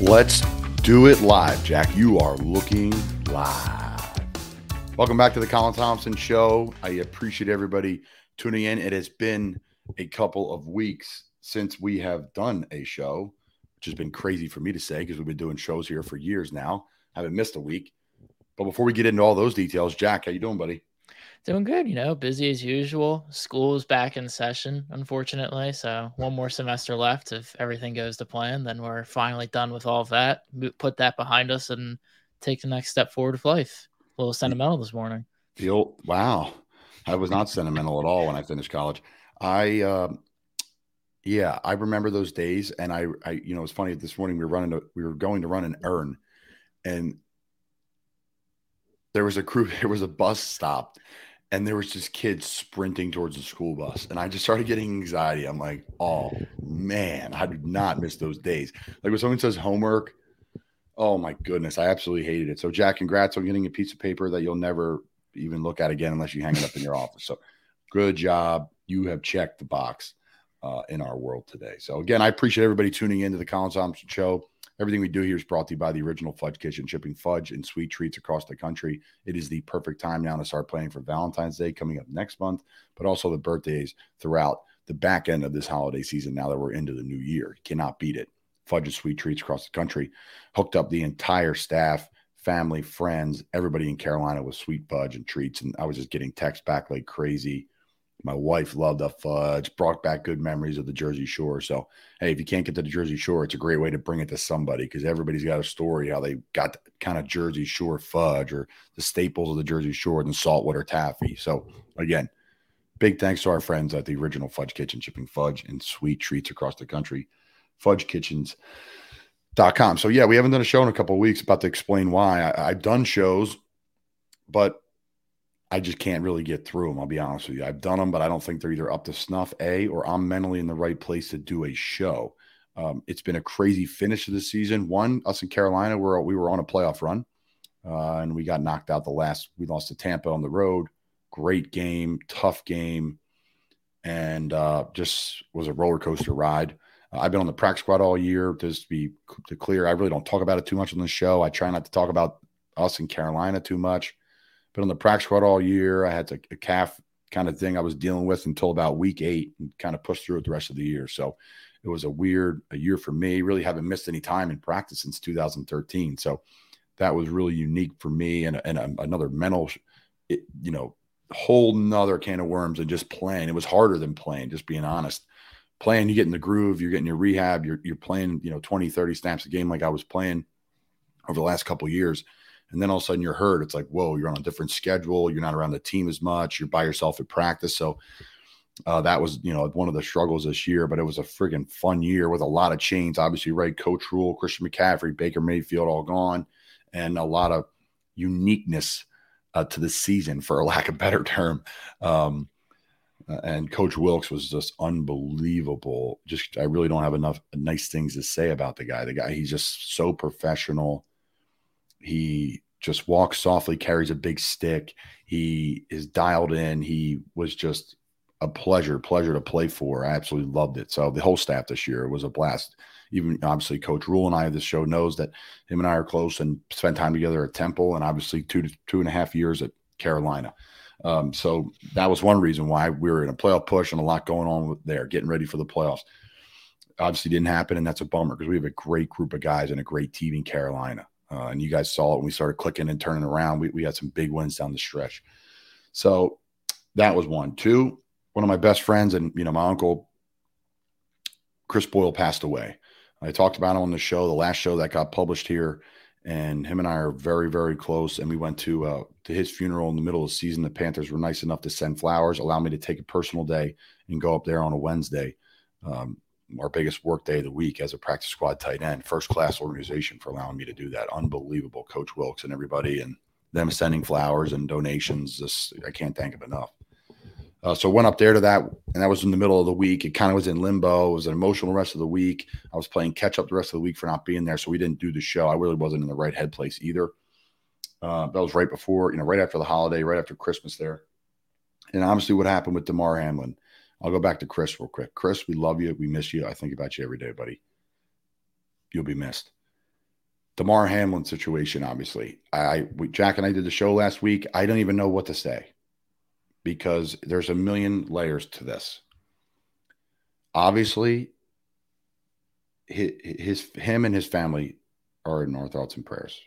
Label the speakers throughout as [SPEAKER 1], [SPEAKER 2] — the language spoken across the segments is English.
[SPEAKER 1] Let's do it live, Jack. You are looking live. Welcome back to the Colin Thompson Show. I appreciate everybody tuning in. It has been a couple of weeks since we have done a show, which has been crazy for me to say because we've been doing shows here for years now. I haven't missed a week. But before we get into all those details, Jack, how you doing, buddy?
[SPEAKER 2] Doing good, you know, busy as usual. School is back in session, unfortunately. So, one more semester left. If everything goes to plan, then we're finally done with all of that. Put that behind us and take the next step forward of life. A little sentimental this morning.
[SPEAKER 1] Feel wow. I was not sentimental at all when I finished college. I, uh, yeah, I remember those days. And I, I, you know, it's funny. This morning we were running, a, we were going to run an urn, and there was a crew, there was a bus stop and there was just kids sprinting towards the school bus and i just started getting anxiety. I'm like oh man i did not miss those days. Like when someone says homework oh my goodness i absolutely hated it. So jack congrats on getting a piece of paper that you'll never even look at again unless you hang it up in your office. So good job. You have checked the box uh, in our world today. So again i appreciate everybody tuning into the colin thompson show Everything we do here is brought to you by the original Fudge Kitchen, shipping fudge and sweet treats across the country. It is the perfect time now to start planning for Valentine's Day coming up next month, but also the birthdays throughout the back end of this holiday season now that we're into the new year. Cannot beat it. Fudge and sweet treats across the country. Hooked up the entire staff, family, friends, everybody in Carolina with sweet fudge and treats. And I was just getting texts back like crazy my wife loved the fudge, brought back good memories of the Jersey Shore. So, hey, if you can't get to the Jersey Shore, it's a great way to bring it to somebody because everybody's got a story how they got kind of Jersey Shore fudge or the staples of the Jersey Shore and saltwater taffy. So, again, big thanks to our friends at the original Fudge Kitchen, shipping fudge and sweet treats across the country. FudgeKitchens.com. So, yeah, we haven't done a show in a couple weeks about to explain why. I, I've done shows, but I just can't really get through them. I'll be honest with you. I've done them, but I don't think they're either up to snuff, A, or I'm mentally in the right place to do a show. Um, it's been a crazy finish to the season. One, us in Carolina, where we were on a playoff run, uh, and we got knocked out the last. We lost to Tampa on the road. Great game, tough game, and uh, just was a roller coaster ride. Uh, I've been on the practice squad all year. Just to be to clear, I really don't talk about it too much on the show. I try not to talk about us in Carolina too much been on the practice squad all year. I had a, a calf kind of thing I was dealing with until about week eight and kind of pushed through it the rest of the year. So it was a weird a year for me. Really haven't missed any time in practice since 2013. So that was really unique for me and, and a, another mental, you know, whole nother can of worms and just playing. It was harder than playing, just being honest. Playing, you get in the groove, you're getting your rehab, you're, you're playing, you know, 20, 30 snaps a game like I was playing over the last couple years and then all of a sudden you're hurt. It's like, whoa, you're on a different schedule. You're not around the team as much. You're by yourself at practice. So uh, that was, you know, one of the struggles this year, but it was a friggin' fun year with a lot of change. Obviously, right? Coach Rhule, Christian McCaffrey, Baker Mayfield, all gone, and a lot of uniqueness uh, to the season, for a lack of better term. Um, uh, and Coach Wilks was just unbelievable. Just I really don't have enough nice things to say about the guy. The guy, he's just so professional he just walks softly, carries a big stick. He is dialed in. He was just a pleasure, pleasure to play for. I absolutely loved it. So the whole staff this year was a blast. Even obviously, Coach Rhule and I of this show knows that him and I are close and spent time together at Temple, and obviously two to two and a half years at Carolina. Um, so that was one reason why we were in a playoff push and a lot going on there, getting ready for the playoffs. Obviously, didn't happen, and that's a bummer because we have a great group of guys and a great team in Carolina. Uh, and you guys saw it when we started clicking and turning around. We, we had some big wins down the stretch. So that was one. Two, one of my best friends and, you know, my uncle, Chris Boyle, passed away. I talked about him on the show, the last show that got published here. And him and I are very, very close. And we went to uh, to his funeral in the middle of the season. The Panthers were nice enough to send flowers, allow me to take a personal day and go up there on a Wednesday. Um, our biggest work day of the week as a practice squad tight end. First class organization for allowing me to do that. Unbelievable, Coach Wilks and everybody, and them sending flowers and donations. This I can't thank them enough. Uh, so went up there to that, and that was in the middle of the week. It kind of was in limbo. It was an emotional rest of the week. I was playing catch up the rest of the week for not being there, so we didn't do the show. I really wasn't in the right head place either. Uh, that was right before, you know, right after the holiday, right after Christmas there. And obviously, what happened with Damar Hamlin I'll go back to Chris real quick. Chris, we love you. We miss you. I think about you every day, buddy. You'll be missed. Damar Hamlin situation, obviously. I we, Jack and I did the show last week. I don't even know what to say because there's a million layers to this. Obviously, his, his him and his family are in our thoughts and prayers.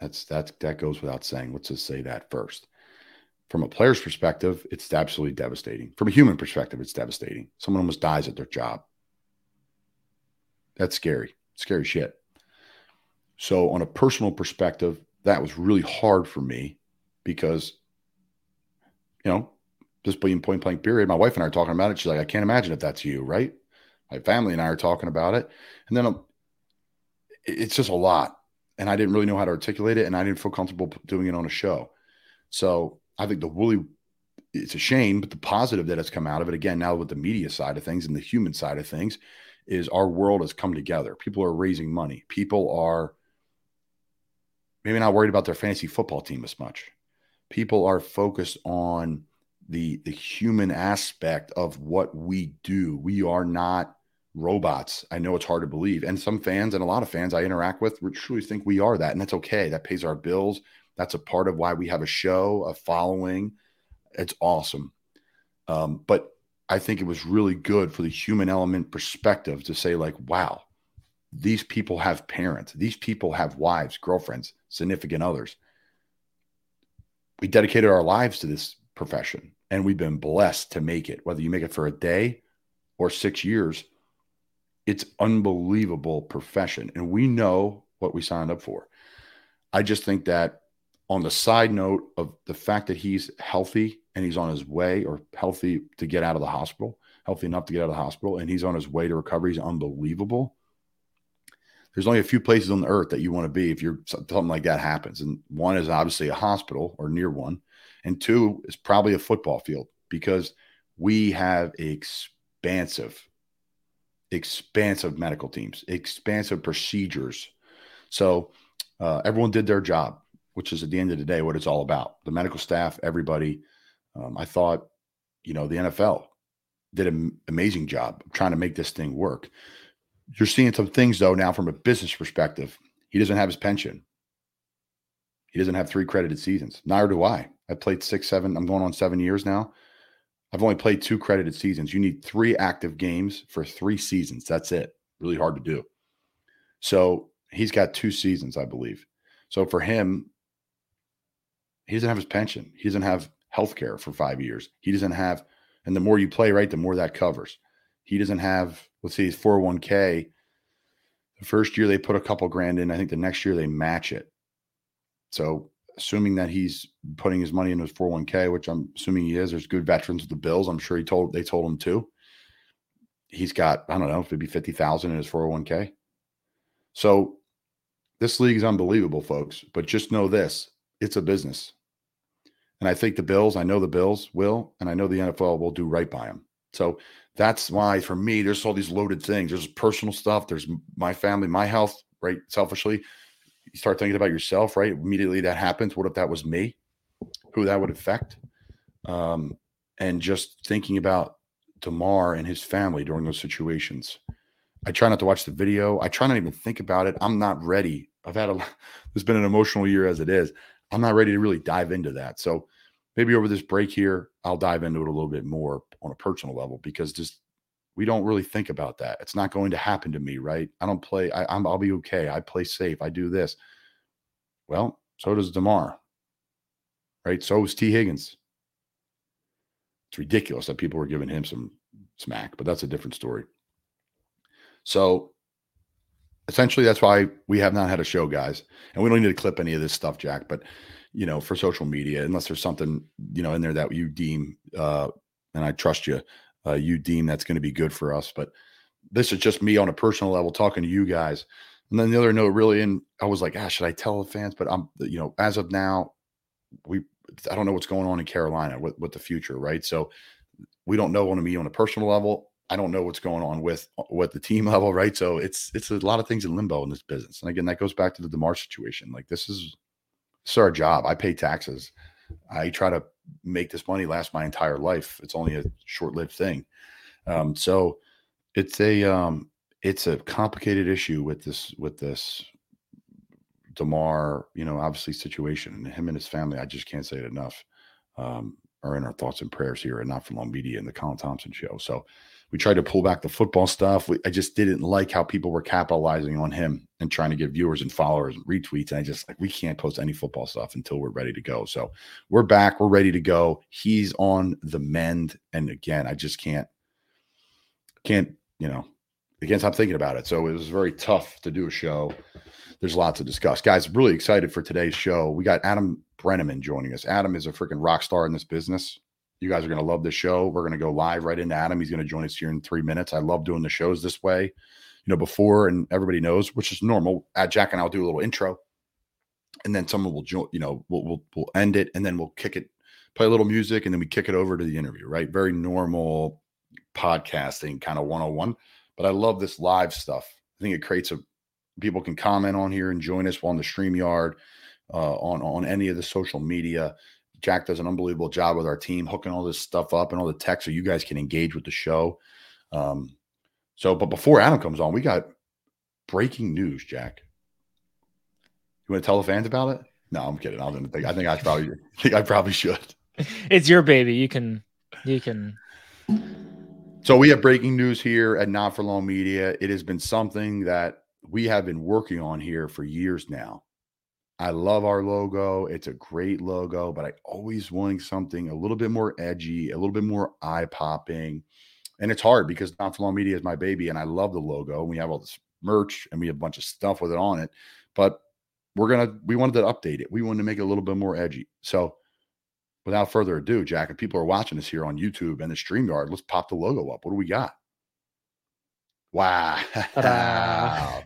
[SPEAKER 1] That's that's that goes without saying. Let's just say that first. From a player's perspective, it's absolutely devastating. From a human perspective, it's devastating. Someone almost dies at their job. That's scary. Scary shit. So, on a personal perspective, that was really hard for me because, you know, just being point blank period, my wife and I are talking about it. She's like, I can't imagine if that's you, right? My family and I are talking about it. And then um, it's just a lot. And I didn't really know how to articulate it. And I didn't feel comfortable doing it on a show. So I think the Woolly, it's a shame, but the positive that has come out of it, again, now with the media side of things and the human side of things, is our world has come together. People are raising money. People are maybe not worried about their fantasy football team as much. People are focused on the the human aspect of what we do. We are not robots. I know it's hard to believe. And some fans and a lot of fans I interact with truly think we are that. And that's okay. That pays our bills. That's a part of why we have a show, a following. It's awesome. Um, but I think it was really good for the human element perspective to say, like, wow, these people have parents, these people have wives, girlfriends, significant others. We dedicated our lives to this profession and we've been blessed to make it, whether you make it for a day or six years. It's unbelievable profession. And we know what we signed up for. I just think that on the side note of the fact that he's healthy and he's on his way or healthy to get out of the hospital, healthy enough to get out of the hospital, and he's on his way to recovery, he's unbelievable. There's only a few places on the earth that you want to be if you're something like that happens. And one is obviously a hospital or near one. And two is probably a football field because we have expansive, expansive medical teams, expansive procedures. So uh, everyone did their job, which is at the end of the day what it's all about. The medical staff, everybody. Um, I thought, you know, the NFL did an amazing job trying to make this thing work. You're seeing some things though now from a business perspective. He doesn't have his pension. He doesn't have three credited seasons. Neither do I. I played six, seven. I'm going on seven years now. I've only played two credited seasons. You need three active games for three seasons. That's it. Really hard to do. So he's got two seasons, I believe. So for him, he doesn't have his pension. He doesn't have health care for five years. He doesn't have, and the more you play, right, the more that covers. He doesn't have, let's see, his 401k. The first year they put a couple grand in. I think the next year they match it. So assuming that he's putting his money in his 401k, which I'm assuming he is, there's good veterans with the bills. I'm sure he told they told him to. He's got, I don't know, maybe 50,000 in his 401k. So this league is unbelievable, folks. But just know this it's a business. And I think the Bills, I know the Bills will, and I know the NFL will do right by them. So that's why for me, there's all these loaded things. There's personal stuff, there's my family, my health, right? Selfishly, you start thinking about yourself, right? Immediately that happens. What if that was me? Who that would affect? Um, and just thinking about Damar and his family during those situations. I try not to watch the video. I try not even think about it. I'm not ready. I've had a there's been an emotional year as it is. I'm not ready to really dive into that. So maybe over this break here, I'll dive into it a little bit more on a personal level because just we don't really think about that. It's not going to happen to me, right? I don't play. I, I'm. I'll be okay. I play safe. I do this. Well, so does Damar, right? So is Tee Higgins. It's ridiculous that people were giving him some smack, but that's a different story. So essentially, that's why we have not had a show, guys, and we don't need to clip any of this stuff, Jack. But you know, for social media, unless there's something you know in there that you deem, uh, and I trust you uh, you deem that's going to be good for us. But this is just me on a personal level talking to you guys. And then the other note, really, and I was like, ah, should I tell the fans? But I'm, you know, as of now, we, I don't know what's going on in Carolina with, with the future, right? So we don't know on me on a personal level. I don't know what's going on with with the team level, right? So it's it's a lot of things in limbo in this business. And again, that goes back to the Damar situation. Like this is this is our job. I pay taxes. I try to make this money last my entire life. It's only a short lived thing. Um, so it's a um, it's a complicated issue with this with this Damar, you know, obviously situation and him and his family. I just can't say it enough. Um, are in our thoughts and prayers here and not for long media and the Colin Thompson show. So we tried to pull back the football stuff. We, I just didn't like how people were capitalizing on him and trying to get viewers and followers and retweets. And I just like we can't post any football stuff until we're ready to go. So we're back. We're ready to go. He's on the mend. And again, I just can't can't you know again, I can't stop thinking about it. So it was very tough to do a show. There's lots lot to discuss, guys. Really excited for today's show. We got Adam Breneman joining us. Adam is a freaking rock star in this business. You guys are going to love this show. We're going to go live right into Adam. He's going to join us here in three minutes. I love doing the shows this way. You know, before and everybody knows, which is normal. At Jack and I'll do a little intro, and then someone will join. You know, we'll, we'll we'll end it, and then we'll kick it, play a little music, and then we kick it over to the interview. Right? Very normal podcasting kind of 101. But I love this live stuff. I think it creates a people can comment on here and join us on the StreamYard, uh, on on any of the social media. Jack does an unbelievable job with our team, hooking all this stuff up and all the tech so you guys can engage with the show. Um, so, but before Adam comes on, we got breaking news, Jack. You want to tell the fans about it? No, I'm kidding. I think I think I probably think I probably should.
[SPEAKER 2] It's your baby. You can you can.
[SPEAKER 1] So we have breaking news here at Not for Long Media. It has been something that we have been working on here for years now. I love our logo. It's a great logo, but I always wanting something a little bit more edgy, a little bit more eye popping. And it's hard because Not for Long Media is my baby and I love the logo. We have all this merch and we have a bunch of stuff with it on it. But we're going to, we wanted to update it. We wanted to make it a little bit more edgy. So without further ado, Jack, if people are watching us here on YouTube and the StreamYard, let's pop the logo up. What do we got? Wow.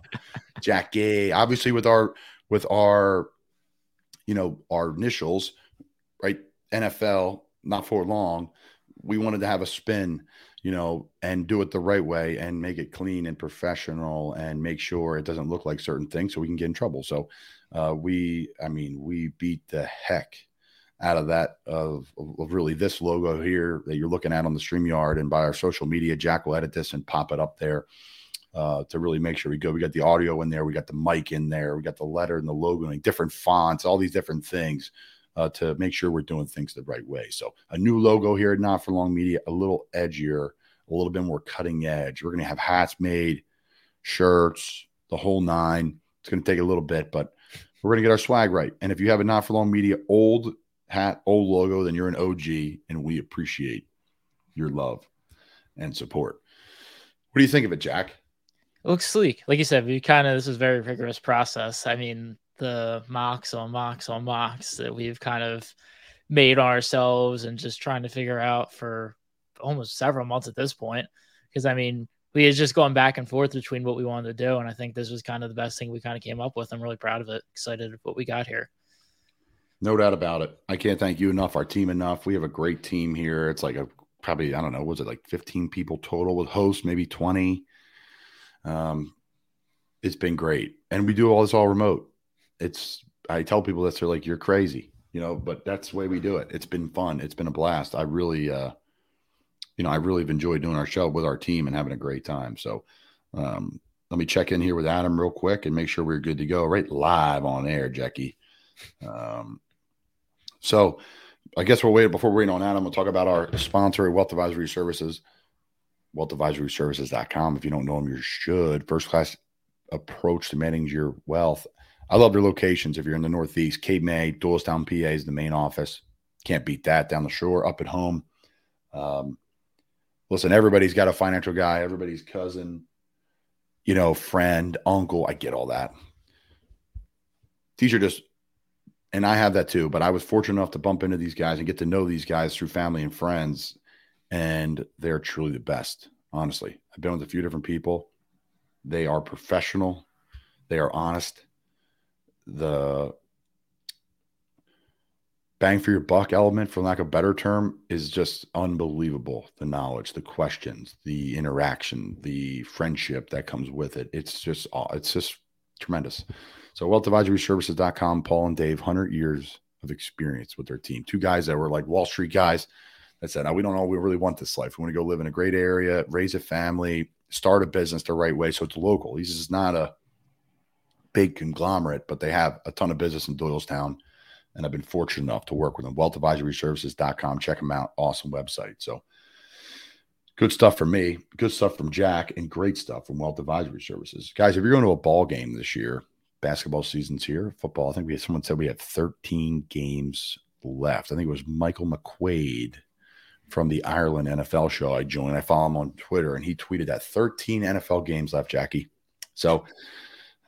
[SPEAKER 1] Jackie. Obviously, with our with our, you know, our initials, right? NFL, not for long. We wanted to have a spin, you know, and do it the right way and make it clean and professional and make sure it doesn't look like certain things so we can get in trouble. So uh, we, I mean, we beat the heck out of that of, of really this logo here that you're looking at on the StreamYard and by our social media. Jack will edit this and pop it up there uh, to really make sure we go. We got the audio in there, we got the mic in there, we got the letter and the logo and different fonts, all these different things uh, to make sure we're doing things the right way. So a new logo here Not for Long Media, a little edgier, a little bit more cutting edge. We're going to have hats made, shirts, the whole nine. It's going to take a little bit, but we're going to get our swag right. And if you have a Not for Long Media old hat, old logo, then you're an OG, and we appreciate your love and support. What do you think of it, Jack?
[SPEAKER 2] It looks sleek. Like you said, we kind of this is very rigorous process. I mean, the mocks on mocks on mocks that we've kind of made ourselves and just trying to figure out for almost several months at this point. Because I mean, we had just gone back and forth between what we wanted to do, and I think this was kind of the best thing we kind of came up with. I'm really proud of it. Excited what we got here.
[SPEAKER 1] No doubt about it. I can't thank you enough, our team enough. We have a great team here. It's like a probably I don't know, was it like 15 people total with hosts, maybe 20. Um, it's been great, and we do all this all remote. It's I tell people this, they're like, "You're crazy," you know, but that's the way we do it. It's been fun. It's been a blast. I really, uh, you know, I really have enjoyed doing our show with our team and having a great time. So, um, let me check in here with Adam real quick and make sure we're good to go. Right live on air, Jackie. Um, so, I guess we'll wait before we're waiting on Adam. We'll talk about our sponsor, Wealth Advisory Services wealthadvisoryservices.com. If you don't know them, you should. First class approach to managing your wealth. I love their locations. If you're in the Northeast, Cape May, Doylestown, PA is the main office. Can't beat that down the shore, up at home. Um, listen, everybody's got a financial guy, everybody's cousin, you know, friend, uncle. I get all that. These are just, and I have that too, but I was fortunate enough to bump into these guys and get to know these guys through family and friends and they're truly the best. Honestly, I've been with a few different people. They are professional. They are honest. The bang for your buck element, for lack of a better term, is just unbelievable. The knowledge, the questions, the interaction, the friendship that comes with it. It's just, it's just tremendous. So wealthadvisoryservices.com, Paul and Dave, 100 years of experience with their team. Two guys that were like Wall Street guys that said, "No, we don't know. We really want this life. We want to go live in a great area, raise a family, start a business the right way, so it's local." This is not a big conglomerate, but they have a ton of business in Doylestown. And I've been fortunate enough to work with them. WealthAdvisoryServices.com. Check them out. Awesome website. So good stuff from me, good stuff from Jack, and great stuff from Wealth Advisory Services. Guys, if you're going to a ball game this year, basketball season's here. Football, I think we had someone said we had 13 games left. I think it was Michael McQuaid from the Ireland NFL show I joined. I follow him on Twitter, and he tweeted that 13 NFL games left, Jackie. So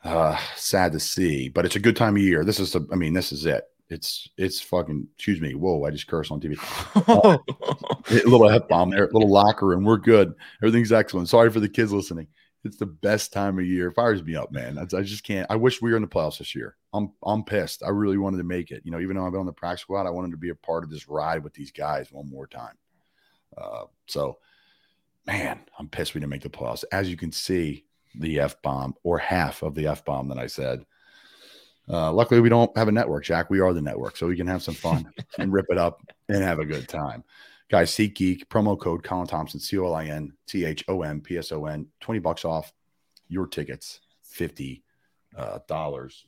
[SPEAKER 1] uh, sad to see, but it's a good time of year. This is the, I mean, this is it. It's it's fucking. Excuse me. Whoa! I just cursed on TV. Uh, a little f bomb there. Little locker room. We're good. Everything's excellent. Sorry for the kids listening. It's the best time of year. Fires me up, man. I, I, just can't. I wish we were in the playoffs this year. I'm I'm pissed. I really wanted to make it. You know, even though I've been on the practice squad, I wanted to be a part of this ride with these guys one more time. Uh, so, man, I'm pissed we didn't make the playoffs. As you can see, the F bomb or half of the F bomb that I said. Uh, luckily, we don't have a network, Jack. We are the network, so we can have some fun and rip it up and have a good time. Guys, SeatGeek, promo code Colin Thompson, C O L I N T H O M P S O N, 20 bucks off your tickets, 50 uh, dollars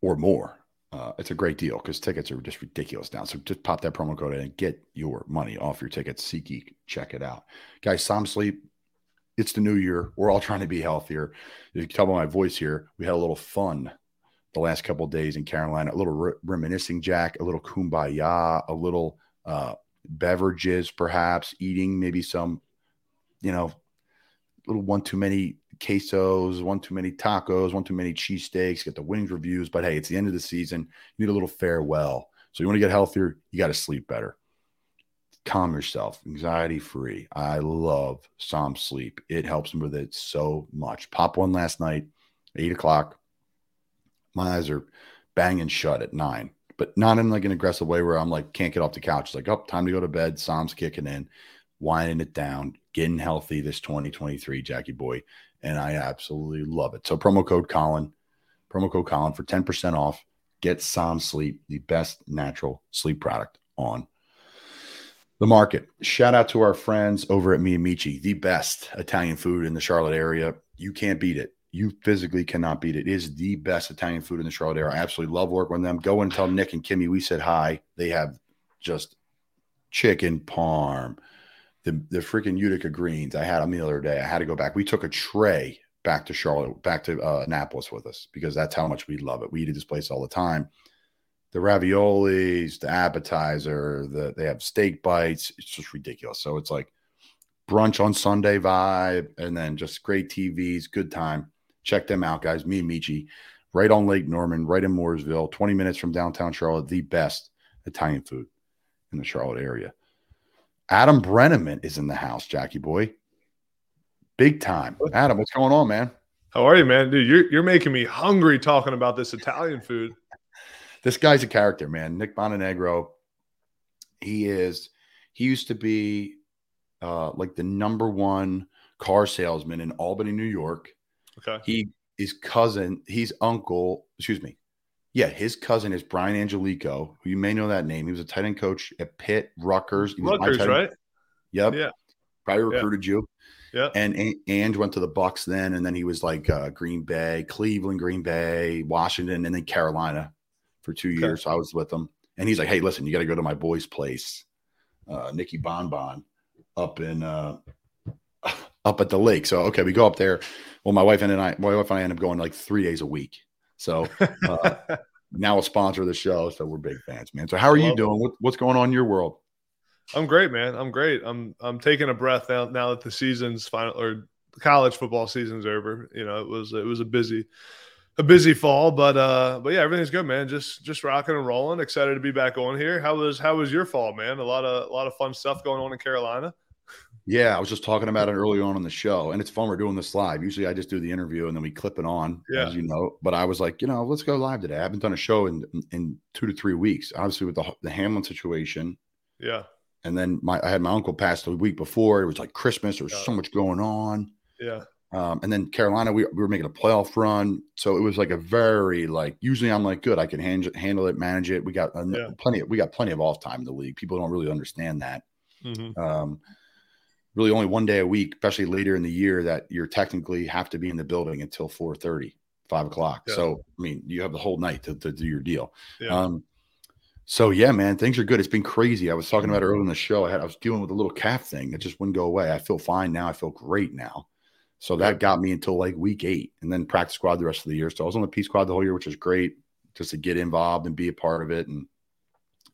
[SPEAKER 1] or more. Uh, it's a great deal because tickets are just ridiculous now. So just pop that promo code in and get your money off your tickets. SeatGeek, check it out. Guys, Som Sleep, it's the new year. We're all trying to be healthier. You can tell by my voice here, we had a little fun the last couple days in Carolina, a little re- reminiscing, Jack, a little kumbaya, a little uh, beverages, perhaps eating maybe some, you know, little one too many quesos, one too many tacos, one too many cheesesteaks, get the wings reviews. But hey, it's the end of the season. You need a little farewell. So you want to get healthier, you got to sleep better calm yourself, anxiety free. I love Som Sleep. It helps me with it so much. Pop one last night, eight o'clock. My eyes are banging shut at nine, but not in like an aggressive way where I'm like, can't get off the couch. It's like, oh, time to go to bed. Som's kicking in, winding it down, getting healthy this 2023, Jackie boy. And I absolutely love it. So promo code Colin, promo code Colin for 10% off. Get Som Sleep, the best natural sleep product on the market. Shout out to our friends over at Mi Amici, the best Italian food in the Charlotte area. You can't beat it. You physically cannot beat it. It is the best Italian food in the Charlotte area. I absolutely love working with them. Go and tell Nick and Kimmy we said hi. They have just chicken parm, the the freaking Utica greens. I had them the other day. I had to go back. We took a tray back to Charlotte, back to uh, Annapolis with us because that's how much we love it. We eat at this place all the time the raviolis, the appetizer, the they have steak bites. It's just ridiculous. So it's like brunch on Sunday vibe, and then just great TVs, good time. Check them out, guys. Me and Amici, right on Lake Norman, right in Mooresville, 20 minutes from downtown Charlotte, the best Italian food in the Charlotte area. Adam Breneman is in the house, Jackie boy. Big time. Adam, what's going on, man?
[SPEAKER 3] How are you, man? Dude, you're, you're making me hungry talking about this Italian food
[SPEAKER 1] this guy's a character, man. Nick Bonanegro. He is. He used to be uh, like the number one car salesman in Albany, New York.
[SPEAKER 3] Okay.
[SPEAKER 1] He is cousin. He's uncle. Excuse me. Yeah, his cousin is Brian Angelichio, who you may know that name. He was a tight end coach at Pitt, Rutgers.
[SPEAKER 3] Rutgers, right?
[SPEAKER 1] Yep.
[SPEAKER 3] Yeah.
[SPEAKER 1] Probably recruited
[SPEAKER 3] yeah.
[SPEAKER 1] you.
[SPEAKER 3] Yeah.
[SPEAKER 1] And Ange went to the Bucks then, and then he was like uh, Green Bay, Cleveland, Green Bay, Washington, and then Carolina for two okay. years. So I was with him, and he's like, "Hey, listen, you got to go to my boy's place, uh, Nicky Bonbon, up in uh, up at the lake." So okay, we go up there. Well, my wife and I, my wife and I end up going like three days a week. So uh, now a sponsor of the show, so we're big fans, man. So how are you doing? What, what's going on in your world?
[SPEAKER 3] I'm great, man. I'm great. I'm I'm taking a breath now now that the season's final or college football season's over. You know, it was it was a busy a busy fall, but uh, but yeah, everything's good, man. Just just rocking and rolling. Excited to be back on here. How was how was your fall, man? A lot of a lot of fun stuff going on in Carolina.
[SPEAKER 1] Yeah, I was just talking about it early on in the show, and it's fun. We're doing this live. Usually, I just do the interview and then we clip it on,
[SPEAKER 3] yeah.
[SPEAKER 1] as you know. But I was like, you know, let's go live today. I haven't done a show in in two to three weeks. Obviously, with the the Hamlin situation.
[SPEAKER 3] Yeah.
[SPEAKER 1] And then my I had my uncle pass the week before. It was like Christmas. There was yeah. so much going on.
[SPEAKER 3] Yeah.
[SPEAKER 1] Um, and then Carolina, we, we were making a playoff run, so it was like a very like. Usually, I'm like good. I can handle handle it, manage it. We got uh,
[SPEAKER 3] Yeah.
[SPEAKER 1] plenty. Of, we got plenty of off time in the league. People don't really understand that.
[SPEAKER 3] Mhm.
[SPEAKER 1] Um, really, only one day a week, especially later in the year, that you're technically have to be in the building until 4:30, 5 o'clock.
[SPEAKER 3] Yeah.
[SPEAKER 1] So, I mean, you have the whole night to, to do your deal.
[SPEAKER 3] Yeah.
[SPEAKER 1] Um, so yeah, man, things are good. It's been crazy. I was talking about it earlier in the show. I had I was dealing with a little calf thing. It just wouldn't go away. I feel fine now. I feel great now. So that got me until like week eight, and then practice squad the rest of the year. So I was on the P squad the whole year, which was great, just to get involved and be a part of it. And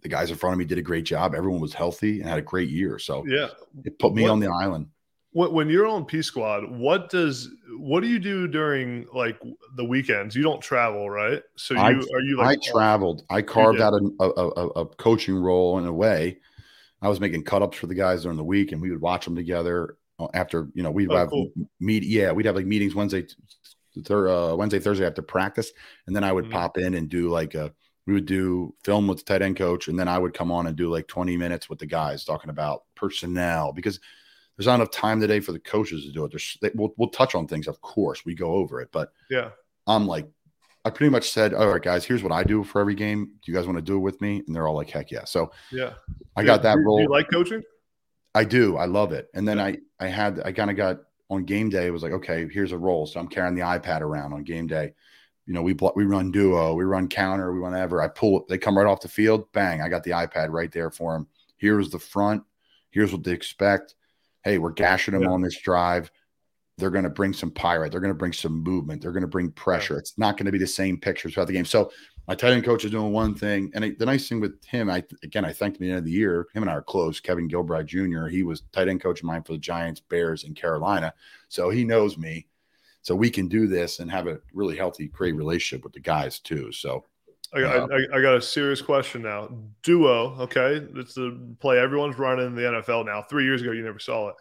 [SPEAKER 1] the guys in front of me did a great job. Everyone was healthy and had a great year. So
[SPEAKER 3] yeah.
[SPEAKER 1] it put me
[SPEAKER 3] What-
[SPEAKER 1] on the island.
[SPEAKER 3] When, when you're on P Squad, what does what do you do during like the weekends? You don't travel, right? So you
[SPEAKER 1] I-
[SPEAKER 3] are you like
[SPEAKER 1] I traveled. I carved out a, a, a, coaching role in a way. I was making cut ups for the guys during the week, and we would watch them together uh, after you know we'd
[SPEAKER 3] Oh,
[SPEAKER 1] have
[SPEAKER 3] cool.
[SPEAKER 1] meet. Yeah, we'd have like meetings Wednesday, uh, Wednesday, Thursday after practice, and then I would
[SPEAKER 3] Mhm.
[SPEAKER 1] pop in and do like a. We would do film with the tight end coach, and then I would come on and do like twenty minutes with the guys talking about personnel because there's not enough time today for the coaches to do it. There's, they, we'll, we'll touch on things, of course, we go over it, but
[SPEAKER 3] yeah.
[SPEAKER 1] I'm like, I pretty much said, all right, guys, here's what I do for every game. Do you guys want to do it with me? And they're all like, heck yeah. So
[SPEAKER 3] Yeah.
[SPEAKER 1] I
[SPEAKER 3] Yeah.
[SPEAKER 1] got that
[SPEAKER 3] Do- do
[SPEAKER 1] role.
[SPEAKER 3] you like coaching?
[SPEAKER 1] I do. I love it. And then
[SPEAKER 3] Yeah.
[SPEAKER 1] I, I had, I kind of got on game day. It was like, okay, here's a role. So I'm carrying the iPad around on game day. You know, we we run duo, we run counter, we run ever. I pull it. They come right off the field. Bang! I got the iPad right there for them. Here's the front. Here's what they expect. Hey, we're gashing them
[SPEAKER 3] Yeah.
[SPEAKER 1] on this drive. They're going to bring some pirate. They're going to bring some movement. They're going to bring pressure. It's not going to be the same pictures throughout the game. So my tight end coach is doing one thing, and I, the nice thing with him, I again, I thanked him at the end of the year. Him and I are close. Kevin Gilbride Jr. He was tight end coach of mine for the Giants, Bears, and Carolina, so he knows me. So we can do this and have a really healthy, great relationship with the guys too. So
[SPEAKER 3] I got, um, I, I got a serious question now. Duo, okay, it's the play everyone's running in the NFL now. Three years ago, you never saw it.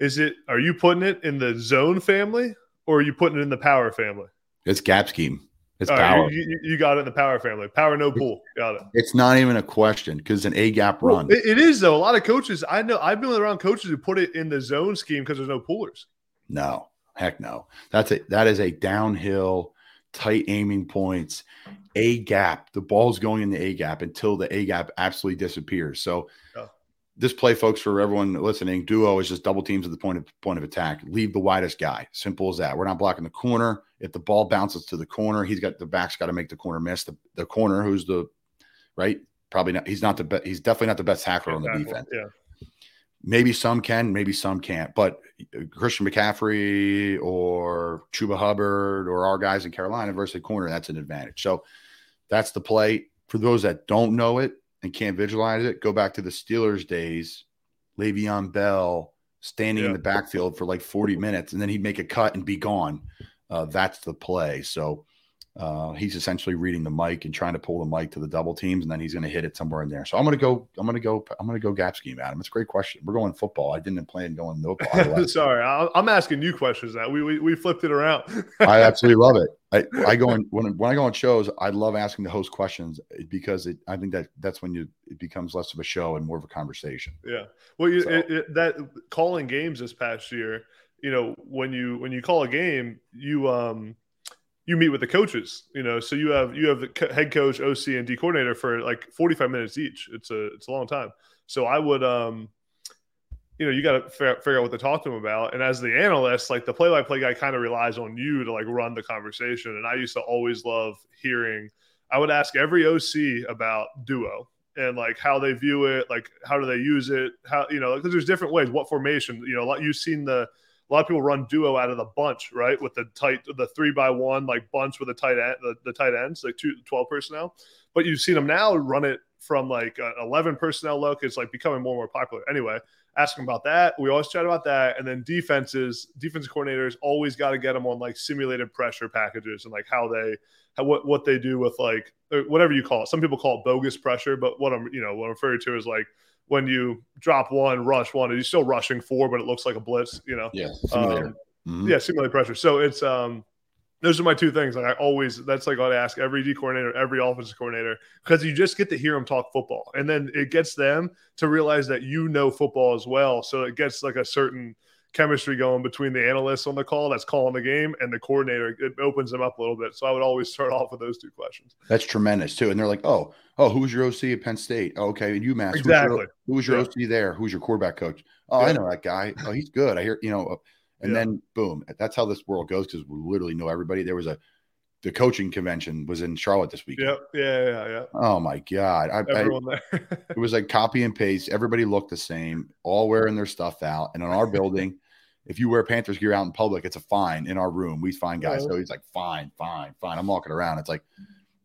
[SPEAKER 3] Is it? Are you putting it in the zone family, or are you putting it in the power family?
[SPEAKER 1] it's gap scheme. It's
[SPEAKER 3] All right,
[SPEAKER 1] power.
[SPEAKER 3] you, you- you got it in the power family. Power no pull. Got it.
[SPEAKER 1] it's not even a question because an A gap
[SPEAKER 3] Well,
[SPEAKER 1] run.
[SPEAKER 3] it- it is though. A lot of coaches I know. I've been around coaches who put it in the zone scheme because there's no pullers.
[SPEAKER 1] No, heck no. That's a that is a downhill, tight aiming points, A gap. The ball's going in the A gap until the A gap absolutely disappears. So
[SPEAKER 3] Yeah.
[SPEAKER 1] this play, folks, for everyone listening, duo is just double teams at the point of point of attack. Leave the widest guy. Simple as that. We're not blocking the corner. If the ball bounces to the corner, he's got the back's got to make the corner miss. The, the corner, who's the right, probably not. He's not the best. He's definitely not the best tackler on the defense.
[SPEAKER 3] Yeah.
[SPEAKER 1] Maybe some can, maybe some can't. But Christian McCaffrey or Chuba Hubbard or our guys in Carolina versus the corner, that's an advantage. So that's the play. For those that don't know it and can't visualize it, go back to the Steelers days. Le'Veon Bell standing in the backfield for like 40 minutes, and then he'd make a cut and be gone. Uh, that's the play. So uh, he's essentially reading the Mike and trying to pull the Mike to the double teams, and then he's going to hit it somewhere in there. So I'm going to go. I'm going to go. I'm going to go gap scheme, Adam. It's a great question. We're going football. I didn't plan going football.
[SPEAKER 3] Sorry, I'm asking you questions now. We we, we flipped it around.
[SPEAKER 1] I absolutely love it. I, I go on when when I go on shows. I love asking the host questions because it. I think that that's when you it becomes less of a show and more of a conversation.
[SPEAKER 3] Yeah. Well, you,
[SPEAKER 1] So-
[SPEAKER 3] it, it, that calling games this past year, you know, when you when you call a game, you um you meet with the coaches, you know, so you have you have the head coach, OC, and D coordinator for like 45 minutes each. It's a it's a long time. So I would um you know, you got to figure, out what to talk to them about. And as the analyst, like the play-by-play guy kind of relies on you to like run the conversation. And I used to always love hearing. I would ask every OC about duo and like how they view it, like how do they use it, how you know, because there's different ways. What formation, you know, you've seen the a lot of people run duo out of the bunch, right? With the tight, the three by one, like bunch with the tight end, the, the tight ends, like two, 12 personnel. But you've seen them now run it from like an 11 personnel look. It's like becoming more and more popular. Anyway, ask them about that. We always chat about that. And then defenses, defensive coordinators always got to get them on like simulated pressure packages and like how they, how, what, what they do with like, whatever you call it. Some people call it bogus pressure, but what I'm, you know, what I'm referring to is like when you drop one, rush one, and you're still rushing four, but it looks like a blitz, you know?
[SPEAKER 1] Yeah,
[SPEAKER 3] Um,
[SPEAKER 1] Mhm.
[SPEAKER 3] yeah, simulate pressure. So it's um those are my two things. Like I always that's like I ask every D coordinator, every offensive coordinator, because you just get to hear them talk football. And then it gets them to realize that you know football as well. So it gets like a certain chemistry going between the analysts on the call that's calling the game and the coordinator. It opens them up a little bit. So I would always start off with those two questions.
[SPEAKER 1] That's tremendous too. And they're like, oh, oh, who's your OC at Penn State? Oh, okay, and UMass.
[SPEAKER 3] Exactly.
[SPEAKER 1] Who's your, who's your yeah. OC there? Who's your quarterback coach? Oh, yeah. I know that guy. Oh, he's good. I hear you know. Uh, and yeah. then boom, that's how this world goes because we literally know everybody. There was a the coaching convention was in Charlotte this weekend.
[SPEAKER 3] Yep. Yeah, yeah, yeah.
[SPEAKER 1] Oh my god! I,
[SPEAKER 3] Everyone I, there.
[SPEAKER 1] it was like copy and paste. Everybody looked the same, all wearing their stuff out. And in our building, if you wear Panthers gear out in public, it's a fine. In our room, we fine guys. So he's like, fine, fine, fine. I'm walking around. It's like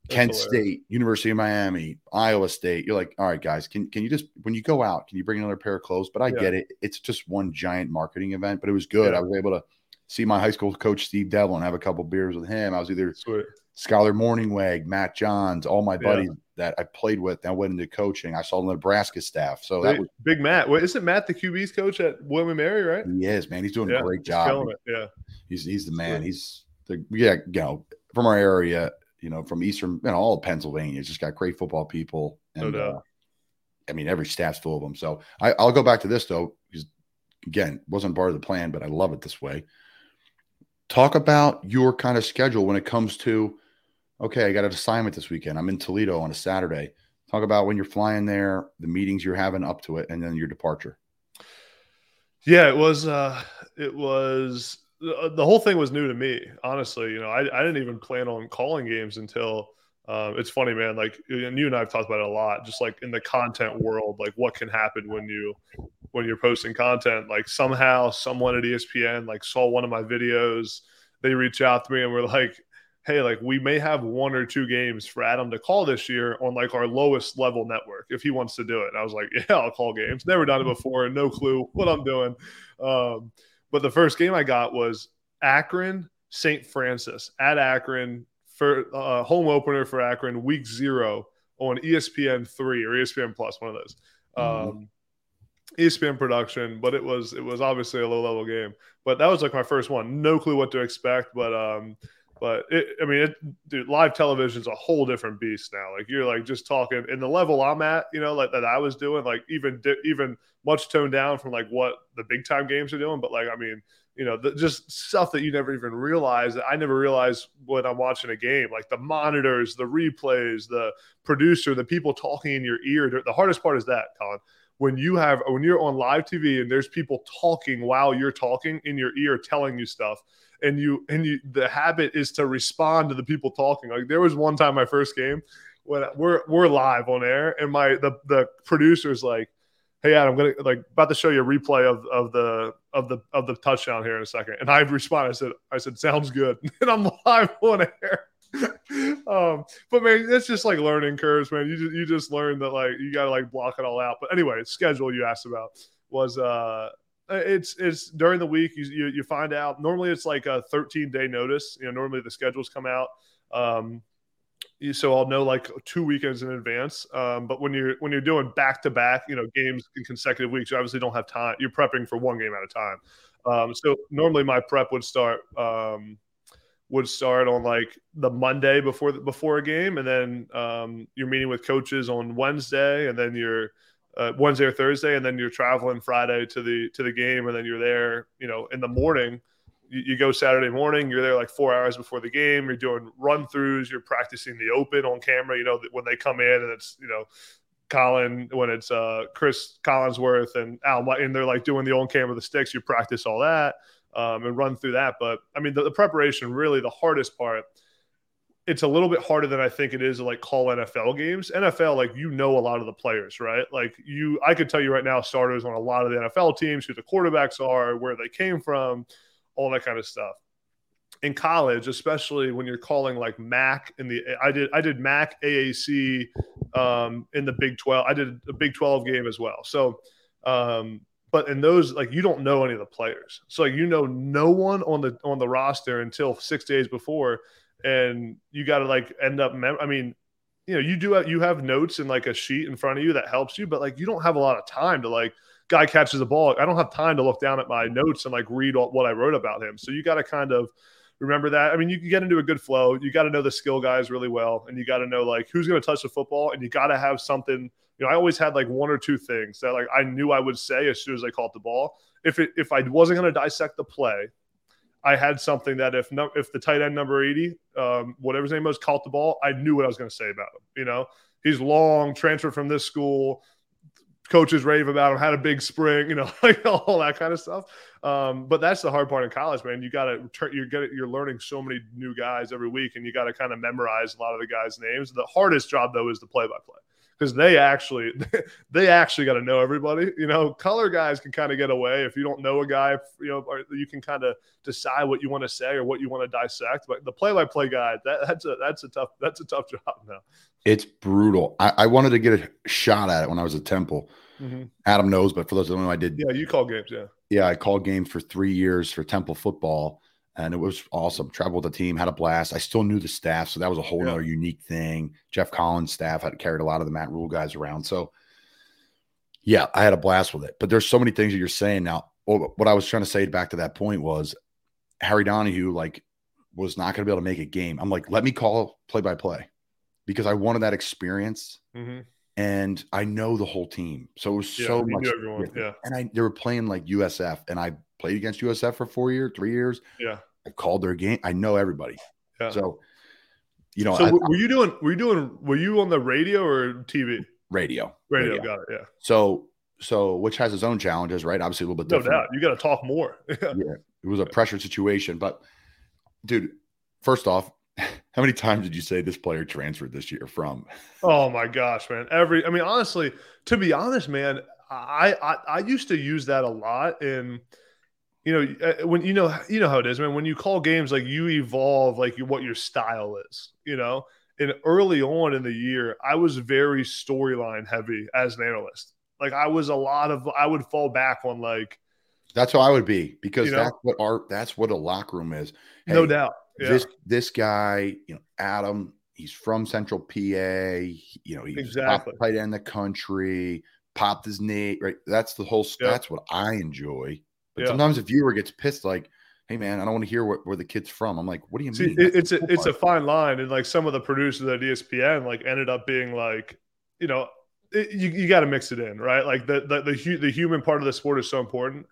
[SPEAKER 1] That's Kent hilarious. State, University of Miami, Iowa State. You're like, all right, guys, can can you just when you go out, can you bring another pair of clothes? But I yeah. get it. It's just one giant marketing event, but it was good. Yeah. I was able to see my high school coach Steve Devlin, have a couple beers with him. I was either Sweet. Skyler Mornhinweg, Matt Johns, all my buddies yeah. that I played with. Now went into coaching. I saw the Nebraska staff. So that was
[SPEAKER 3] big Matt. Well, isn't Matt the QB's coach at William Mary, right?
[SPEAKER 1] He is, man. He's doing yeah, a great job.
[SPEAKER 3] Yeah.
[SPEAKER 1] He's he's the man. He's the yeah, you know, from our area, you know, from eastern, you know, all of Pennsylvania. It's just got great football people. And no uh, I mean, every staff's full of them. So I, I'll go back to this though, because again, wasn't part of the plan, but I love it this way. Talk about your kind of schedule when it comes to okay, I got an assignment this weekend. I'm in Toledo on a Saturday. Talk about when you're flying there, the meetings you're having up to it, and then your departure.
[SPEAKER 3] Yeah, it was. uh It was the whole thing was new to me. Honestly, you know, I, I didn't even plan on calling games until. Um, it's funny, man. Like, and you and I have talked about it a lot. Just like in the content world, like what can happen when you when you're posting content. Like somehow, someone at ESPN like saw one of my videos. They reach out to me and we're like, hey, like we may have one or two games for Adam to call this year on like our lowest level network if he wants to do it. And I was like, yeah, I'll call games. Never done it before, and no clue what I'm doing. Um, but the first game I got was Akron, St. Francis at Akron for uh, home opener for Akron, week zero on ESPN three or ESPN plus, one of those. Mm-hmm. Um, ESPN production, but it was it was obviously a low level game. But that was like my first one. No clue what to expect, but um, but it, I mean, it, dude, live television is a whole different beast now. Like you're like just talking, in the level I'm at, you know, like that I was doing, like even even much toned down from like what the big time games are doing. But like, I mean, you know, the, just stuff that you never even realize. That I never realized when I'm watching a game, like the monitors, the replays, the producer, the people talking in your ear. The hardest part is that, Colin when you have when you're on live TV and there's people talking while you're talking in your ear telling you stuff and you and you the habit is to respond to the people talking. Like there was one time my first game when we're we're live on air and my the the producer's like, "Hey Adam, I'm gonna like about to show you a replay of of the of the of the touchdown here in a second. And I responded, I said, I said, sounds good. And I'm live on air. um, but man, it's just like learning curves, man. You just you just learn that like you gotta like block it all out. But anyway, schedule you asked about was uh it's it's during the week you, you, you find out normally it's like a 13 day notice you know normally the schedules come out um so I'll know like two weekends in advance. Um, but when you're when you're doing back to back, you know, games in consecutive weeks, you obviously don't have time. You're prepping for one game at a time. Um, so normally my prep would start um, would start on like the Monday before the, before a game, and then um, you're meeting with coaches on Wednesday, and then you're uh, Wednesday or Thursday, and then you're traveling Friday to the to the game, and then you're there, you know, in the morning. You, you go Saturday morning. You're there like four hours before the game. You're doing run throughs. You're practicing the open on camera. You know when they come in, and it's you know Colin when it's uh, Cris Collinsworth and Al, and they're like doing the on camera the sticks. You practice all that um, and run through that. But I mean, the, the preparation really the hardest part it's a little bit harder than I think it is to like call NFL games. NFL, like you know a lot of the players, right? Like you, I could tell you right now, starters on a lot of the NFL teams, who the quarterbacks are, where they came from, all that kind of stuff. In college, especially when you're calling like MAC in the, I did, I did MAC AAC um, in the Big Twelve. I did a Big Twelve game as well. So, um, but in those, like you don't know any of the players, so like you know no one on the on the roster until six days before and you got to like end up. Mem- I mean, you know, you do have, you have notes and like a sheet in front of you that helps you, but like you don't have a lot of time to like guy catches a ball. I don't have time to look down at my notes and like read all, what I wrote about him. So you got to kind of remember that. I mean, you can get into a good flow. You got to know the skill guys really well, and you got to know like who's going to touch the football, and you got to have something You know, I always had like one or two things that like I knew I would say as soon as I caught the ball. If it if I wasn't going to dissect the play, I had something that if no, if the tight end number 80, um, whatever his name was, caught the ball, I knew what I was going to say about him. You know, he's long, transferred from this school, coaches rave about him, had a big spring, you know, like all that kind of stuff. Um, but that's the hard part in college, man. You got to you're getting you're learning so many new guys every week, and you got to kind of memorize a lot of the guys' names. The hardest job though is the play by play because they actually they actually got to know everybody. You know, color guys can kind of get away if you don't know a guy. You know, you can kind of decide what you want to say or what you want to dissect. But the play-by-play guy, that, that's a that's a tough that's a tough job now.
[SPEAKER 1] It's brutal. I, I wanted to get a shot at it when I was at Temple. Mm-hmm. Adam knows, but for those of them, I did.
[SPEAKER 3] Yeah, you call games. Yeah,
[SPEAKER 1] yeah, I called games for three years for Temple football and it was awesome. Traveled with the team, had a blast. I still knew the staff, so that was a whole yeah. other unique thing. Jeff Collins' staff had carried a lot of the Matt Rhule guys around, so yeah, I had a blast with it. But there's so many things that you're saying now. What I was trying to say back to that point was Harry Donahue like was not going to be able to make a game. I'm like, let me call play by play because I wanted that experience. Mm-hmm. And I know the whole team, so it was yeah, so much.
[SPEAKER 3] Yeah,
[SPEAKER 1] and I they were playing like USF, and I played against USF for four years, three years.
[SPEAKER 3] Yeah,
[SPEAKER 1] I called their game. I know everybody. Yeah. So, you know,
[SPEAKER 3] so I, were you doing? Were you doing? Were you on the radio or TV?
[SPEAKER 1] Radio.
[SPEAKER 3] Radio. radio. Got it. Yeah.
[SPEAKER 1] So, so which has its own challenges, right? Obviously, a little bit different. No doubt.
[SPEAKER 3] You got to talk more.
[SPEAKER 1] yeah. It was a pressure situation, but dude, first off, how many times did you say this player transferred this year from?
[SPEAKER 3] Oh my gosh, man! Every, I mean, honestly, to be honest, man, I I, I used to use that a lot in you know uh, when you know you know how it is man. When you call games like you evolve like what your style is you know? And early on in the year i was very storyline heavy as an analyst. Like i was a lot of i would fall back on like
[SPEAKER 1] that's how i would be because you know, that's what our that's what a locker room is.
[SPEAKER 3] Hey, no doubt
[SPEAKER 1] yeah. this this guy you know adam he's from central pa you know he's exactly right in the country popped his knee right that's the whole yeah. that's what i enjoy but yeah. sometimes a viewer gets pissed, like, "Hey, man, I don't want to hear what, where the kid's from." I'm like, "What do you
[SPEAKER 3] See,
[SPEAKER 1] mean?"
[SPEAKER 3] it's a it's a fine line, and like some of the producers at ESPN like ended up being like, you know, it, you you got to mix it in, right? Like the the the, the human part of the sport is so important.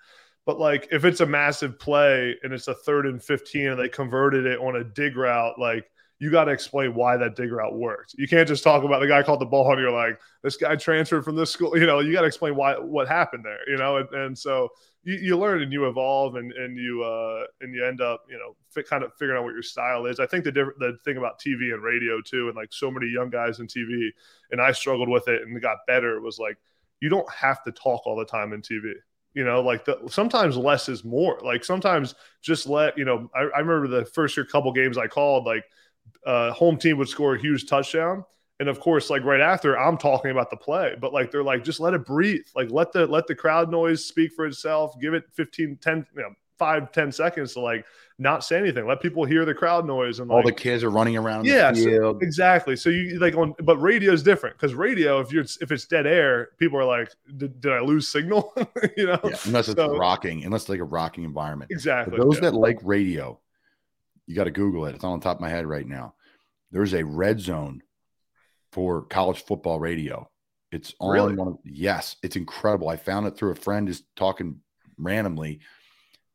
[SPEAKER 3] But like if it's a massive play and it's a third and 15 and they converted it on a dig route, like you got to explain why that dig route worked. You can't just talk about the guy called the ball and you're like, this guy transferred from this school. You know, you got to explain why what happened there. You know, and, and so you, you learn and you evolve and and you uh and you end up you know kind of figuring out what your style is. I think the different the thing about TV and radio too, and like so many young guys in TV, and I struggled with it and got better. Was like you don't have to talk all the time in TV. You know, like the, sometimes less is more. Like sometimes just let you know. I, I remember the first year couple games I called like uh, home team would score a huge touchdown and of course like right after i'm talking about the play but like they're like just let it breathe like let the let the crowd noise speak for itself give it 15 10 you know 5 10 seconds to like not say anything let people hear the crowd noise and
[SPEAKER 1] all
[SPEAKER 3] like,
[SPEAKER 1] the kids are running around
[SPEAKER 3] yeah so, exactly so you like on but radio is different because radio if you're if it's dead air people are like did, i lose signal you know
[SPEAKER 1] yeah, unless it's so, rocking unless it's like a rocking environment
[SPEAKER 3] exactly
[SPEAKER 1] For those yeah. that like radio you got to google it it's on the top of my head right now there's a red zone for college football radio. It's on really? one of, yes, it's incredible. I found it through a friend just talking randomly,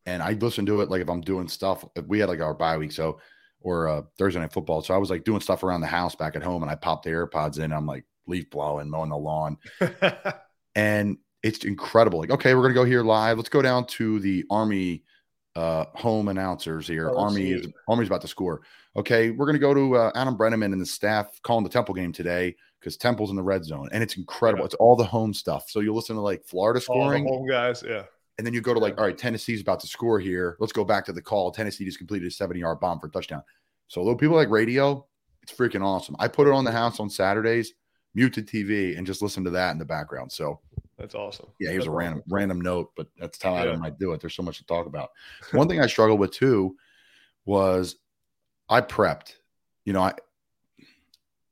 [SPEAKER 1] and I listen to it like if I'm doing stuff. We had like our bye week, so or uh, Thursday night football. So I was like doing stuff around the house back at home, and I popped the AirPods in. I'm like leaf blowing, mowing the lawn, and it's incredible. Like, okay, we're gonna go here live. Let's go down to the Army uh, home announcers here. Oh, Army is Army's about to score. Okay, we're going to go to uh, Adam Breneman and the staff calling the Temple game today because Temple's in the red zone, and it's incredible. Yeah. It's all the home stuff. So you listen to like Florida scoring,
[SPEAKER 3] home guys, yeah.
[SPEAKER 1] And then you go to like, all right, Tennessee's about to score here. Let's go back to the call. Tennessee just completed a 70 yard bomb for a touchdown. So little people like radio, it's freaking awesome. I put it on the house on Saturdays, mute the TV, and just listen to that in the background. So
[SPEAKER 3] that's awesome.
[SPEAKER 1] Yeah, here's
[SPEAKER 3] that's
[SPEAKER 1] a random awesome. random note, but that's how yeah. I might do it. There's so much to talk about. One thing I struggled with too was I prepped. You know, I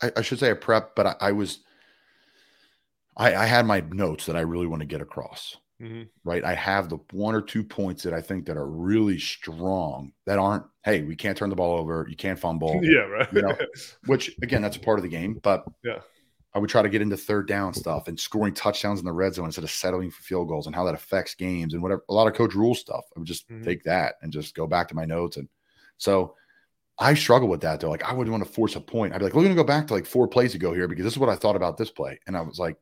[SPEAKER 1] I, I should say I prepped, but I, I was I, I, had my notes that I really want to get across. Mm-hmm. Right. I have the one or two points that I think that are really strong that aren't, hey, we can't turn the ball over, you can't fumble.
[SPEAKER 3] Yeah, right.
[SPEAKER 1] you know, which again, that's a part of the game. But
[SPEAKER 3] yeah,
[SPEAKER 1] I would try to get into third down stuff and scoring touchdowns in the red zone instead of settling for field goals and how that affects games and whatever. A lot of coach Rhule stuff. I would just mm-hmm. take that and just go back to my notes. And so I struggle with that though. Like I wouldn't want to force a point. I'd be like, we're going to go back to like four plays ago here because this is what I thought about this play. And I was like,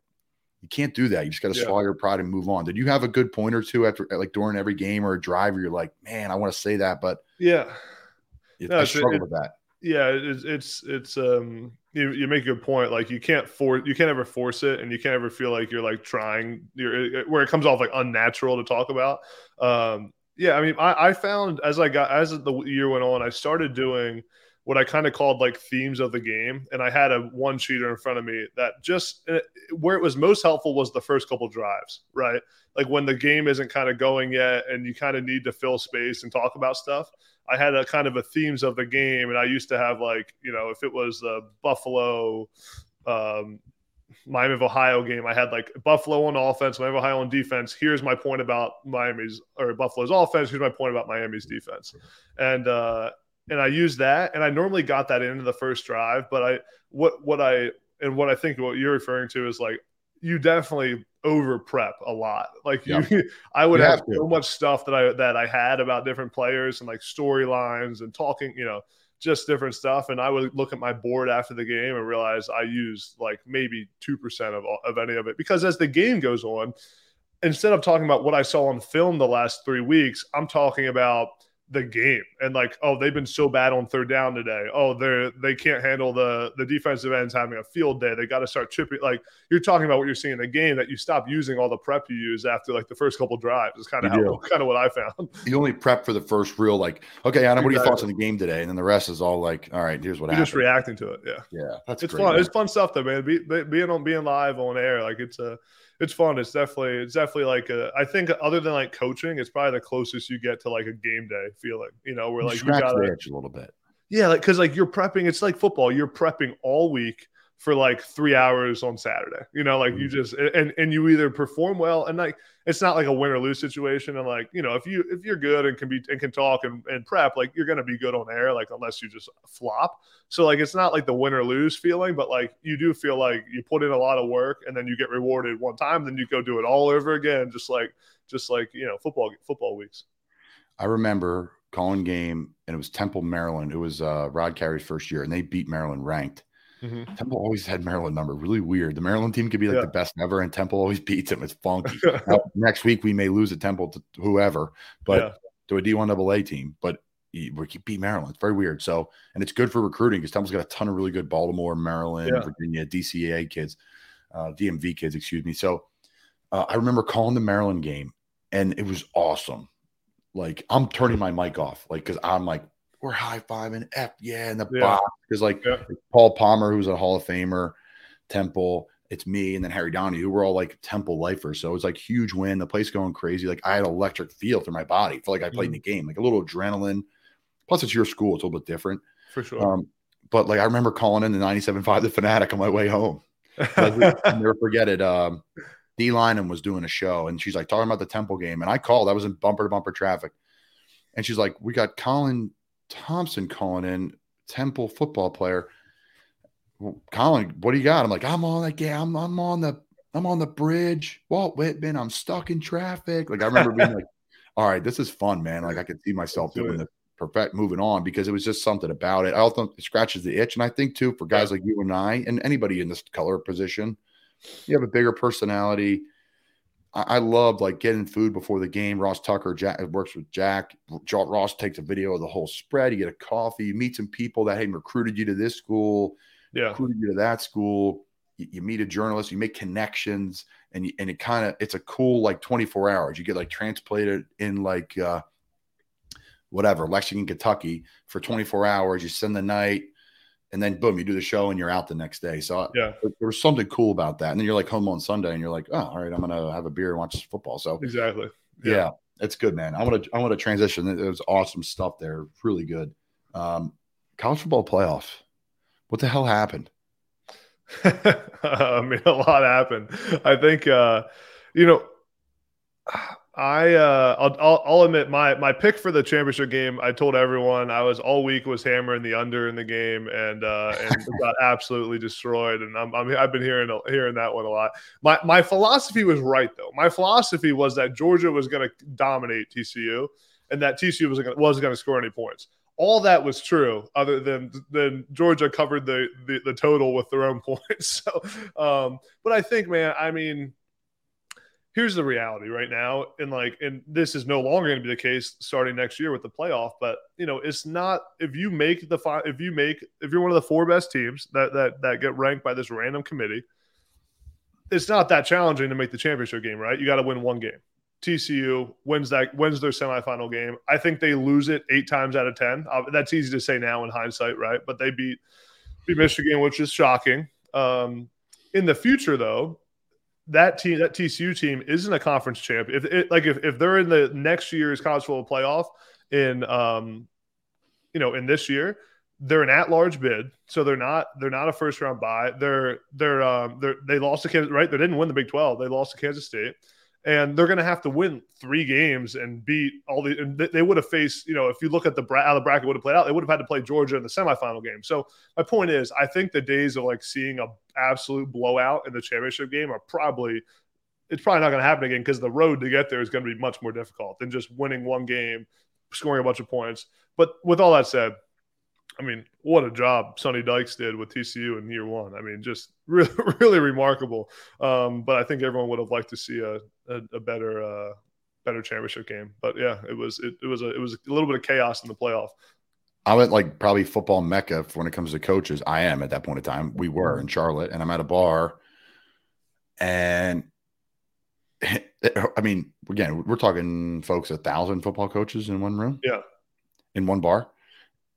[SPEAKER 1] you can't do that. You just got to yeah. swallow your pride and move on. Did you have a good point or two after like during every game or a drive where you're like, man, I want to say that, but
[SPEAKER 3] yeah,
[SPEAKER 1] no, I struggle it, with that.
[SPEAKER 3] Yeah, it's it's it's um you, you make a good point. Like you can't force you can't ever force it, and you can't ever feel like you're like trying. You're where it comes off like unnatural to talk about. Um, yeah, I mean, I, I found as I got as the year went on, I started doing what I kind of called like themes of the game. And I had a one cheater in front of me that just eh, where it was most helpful was the first couple drives, right? Like when the game isn't kind of going yet and you kind of need to fill space and talk about stuff. I had a kind of a themes of the game. And I used to have like, you know, if it was the Buffalo, um, Miami of Ohio game, I had like Buffalo on offense, Miami of Ohio on defense. Here's my point about Miami's or Buffalo's offense. Here's my point about Miami's defense. And uh, and I used that, and I normally got that into the first drive. But I what what I and what I think what you're referring to is like you definitely over prep a lot. Like you, I would you have, have so much stuff that I that I had about different players and like storylines and talking, you know, just different stuff. And I would look at my board after the game and realize I used like maybe two percent of of any of it because as the game goes on, instead of talking about what I saw on film the last three weeks, I'm talking about the game. And like oh they've been so bad on third down today. Oh they're they can't handle the the defensive ends having a field day. They got to start tripping. Like you're talking about what you're seeing in the game that you stop using all the prep you use after like the first couple drives is kind of how kind of what I found.
[SPEAKER 1] You only prep for the first real like okay Adam what are your thoughts on the game today? And then the rest is all like all right here's what
[SPEAKER 3] you're
[SPEAKER 1] happened.
[SPEAKER 3] just reacting to it yeah.
[SPEAKER 1] Yeah
[SPEAKER 3] that's it's great, fun man. it's fun stuff though man. Be, being on being live on air like it's a it's fun. It's definitely it's definitely like a, I think other than like coaching, it's probably the closest you get to like a game day feeling. You know, where like
[SPEAKER 1] you, you got a little bit.
[SPEAKER 3] Yeah, like because like you're prepping. It's like football. You're prepping all week for like three hours on Saturday. You know, like mm-hmm. you just and and you either perform well and like it's not like a win or lose situation. And like you know, if you if you're good and can be and can talk and, and prep, like you're gonna be good on air. Like unless you just flop. So like it's not like the win or lose feeling, but like you do feel like you put in a lot of work and then you get rewarded one time, then you go do it all over again, just like just like you know football football weeks.
[SPEAKER 1] I remember calling game and it was Temple, Maryland. It was uh, Rod Carey's first year, and they beat Maryland ranked Mm-hmm. Temple always had Maryland number. Really weird. The Maryland team could be like yeah. the best ever, and Temple always beats them. It's funky. now, next week we may lose a Temple to whoever, but yeah. to a D1 AA team. But we beat Maryland. It's very weird. So, and it's good for recruiting because Temple's got a ton of really good Baltimore, Maryland, yeah. Virginia, DCAA kids, uh, DMV kids, excuse me. So, uh, I remember calling the Maryland game, and it was awesome. Like I'm turning my mic off, like because I'm like we're high fiving F yeah in the yeah. box because like yeah. Paul Palmer, who's a Hall of Famer, Temple, it's me, and then Harry Downey, who were all like Temple lifers. So it was like huge win, the place going crazy. Like I had electric feel through my body. I felt like I played mm-hmm. in the game, like a little adrenaline. Plus, it's your school, it's a little bit different.
[SPEAKER 3] For sure. Um,
[SPEAKER 1] but like I remember calling in the 97.5 the fanatic on my way home. I never forget it. Um, Dei Lynam was doing a show and she's like talking about the Temple game. And I called, I was in bumper to bumper traffic. And she's like, We got Colin Thompson calling in, Temple football player. Well, Colin, what do you got? I'm like, I'm on like, yeah, I'm, I'm on the I'm on the bridge, Walt Whitman. I'm stuck in traffic. Like I remember being like, all right, this is fun, man. Like I could see myself doing the perfect moving on because it was just something about it. I also it scratches the itch. And I think too, for guys like you and I and anybody in this color position, you have a bigger personality. I, I love like getting food before the game. Ross Tucker Jack works with Jack. Ross takes a video of the whole spread. You get a coffee. You meet some people that had recruited you to this school,
[SPEAKER 3] yeah.
[SPEAKER 1] recruited you to that school. You, you meet a journalist. You make connections, and you, and it kind of it's a cool like 24 hours. You get like transplanted in like uh, whatever Lexington, Kentucky for 24 hours. You spend the night and then boom, you do the show and you're out the next day. So
[SPEAKER 3] yeah,
[SPEAKER 1] there, was something cool about that. And then you're like home on Sunday and you're like, oh, all right, I'm gonna have a beer and watch football. So
[SPEAKER 3] exactly,
[SPEAKER 1] yeah, yeah it's good, man. I want to I want to transition. It was awesome stuff there, really good. Um, college football playoffs. What the hell happened?
[SPEAKER 3] I mean, a lot happened. I think, uh, you know, I uh, I'll, I'll, I'll admit my my pick for the championship game. I told everyone I was all week was hammering the under in the game and uh, and got absolutely destroyed. And I'm, i have been hearing hearing that one a lot. My my philosophy was right though. My philosophy was that Georgia was going to dominate TCU and that TCU was gonna, wasn't going to score any points. All that was true, other than than Georgia covered the the, the total with their own points. So, um, but I think, man, I mean here's the reality right now and like and this is no longer going to be the case starting next year with the playoff but you know it's not if you make the five if you make if you're one of the four best teams that that that get ranked by this random committee it's not that challenging to make the championship game right you got to win one game TCU wins that wins their semifinal game. I think they lose it eight times out of ten. Uh, that's easy to say now in hindsight, right? But they beat beat Michigan, which is shocking. Um, in the future, though, that team, that TCU team, isn't a conference champ. If it, like if, if they're in the next year's college football playoff in um, you know, in this year, they're an at-large bid, so they're not they're not a first round buy. They're they're um they're they lost to Kansas right. They didn't win the Big Twelve. They lost to Kansas State and they're going to have to win three games and beat all the. And they would have faced, you know, if you look at the bra- how the bracket would have played out, they would have had to play Georgia in the semifinal game. So my point is, I think the days of like seeing a absolute blowout in the championship game are probably it's probably not going to happen again because the road to get there is going to be much more difficult than just winning one game, scoring a bunch of points. But with all that said, I mean, what a job Sonny Dykes did with TCU in year one. I mean, just really, really remarkable. Um, but I think everyone would have liked to see a, a, a better, uh, better championship game. But yeah, it was it, it was a it was a little bit of chaos in the playoff.
[SPEAKER 1] I'm at like probably football mecca when it comes to coaches. I am at that point in time. We were in Charlotte, and I'm at a bar, and I mean, again, we're talking folks a thousand football coaches in one room.
[SPEAKER 3] Yeah,
[SPEAKER 1] in one bar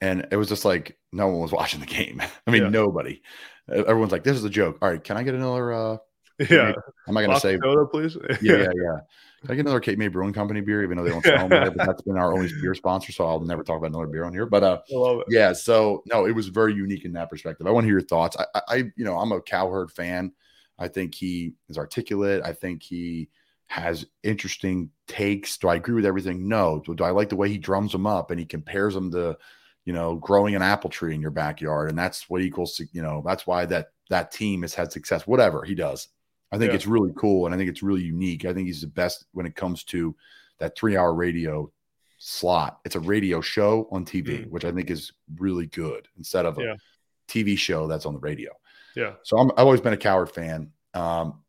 [SPEAKER 1] and it was just like no one was watching the game. I mean, yeah. nobody. Everyone's like, "This is a joke." All right, can I get another? uh
[SPEAKER 3] Yeah,
[SPEAKER 1] am I going to say
[SPEAKER 3] soda, please?
[SPEAKER 1] yeah, yeah, yeah. Can I get another Cape May Brewing Company beer? Even though they don't sell them there, but that's been our only beer sponsor, so I'll never talk about another beer on here. But uh, yeah, so no, it was very unique in that perspective. I want to hear your thoughts. I, I, you know, I'm a Cowherd fan. I think he is articulate. I think he has interesting takes. Do I agree with everything? No. Do, do I like the way he drums them up and he compares them to you know, growing an apple tree in your backyard. And that's what equals you know, that's why that that team has had success, whatever he does. I think yeah. it's really cool and I think it's really unique. I think he's the best when it comes to that three hour radio slot. It's a radio show on TV, mm. which I think is really good instead of a yeah. TV show that's on the radio.
[SPEAKER 3] Yeah.
[SPEAKER 1] So i have always been a Cowherd fan. Um,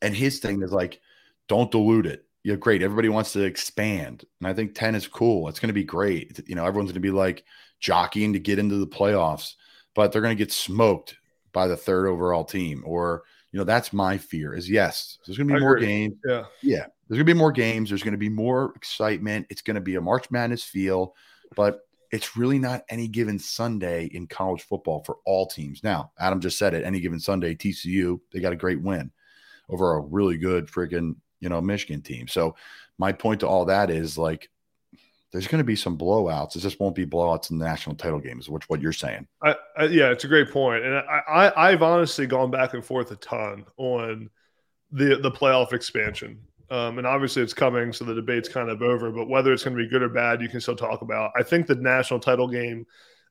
[SPEAKER 1] and his thing is like, don't dilute it know, great. Everybody wants to expand. And I think 10 is cool. It's going to be great. You know, everyone's going to be like jockeying to get into the playoffs, but they're going to get smoked by the third overall team. Or, you know, that's my fear is yes, there's going to be I more agree. games.
[SPEAKER 3] Yeah.
[SPEAKER 1] Yeah. There's going to be more games. There's going to be more excitement. It's going to be a March Madness feel, but it's really not any given Sunday in college football for all teams. Now, Adam just said it any given Sunday, TCU, they got a great win over a really good freaking you know, Michigan team. So my point to all that is like there's going to be some blowouts. It just won't be blowouts in the national title games, which what you're saying.
[SPEAKER 3] I, I, yeah, it's a great point, and I, I have honestly gone back and forth a ton on the the playoff expansion. Um, and obviously it's coming, so the debate's kind of over. But whether it's going to be good or bad, you can still talk about. I think the national title game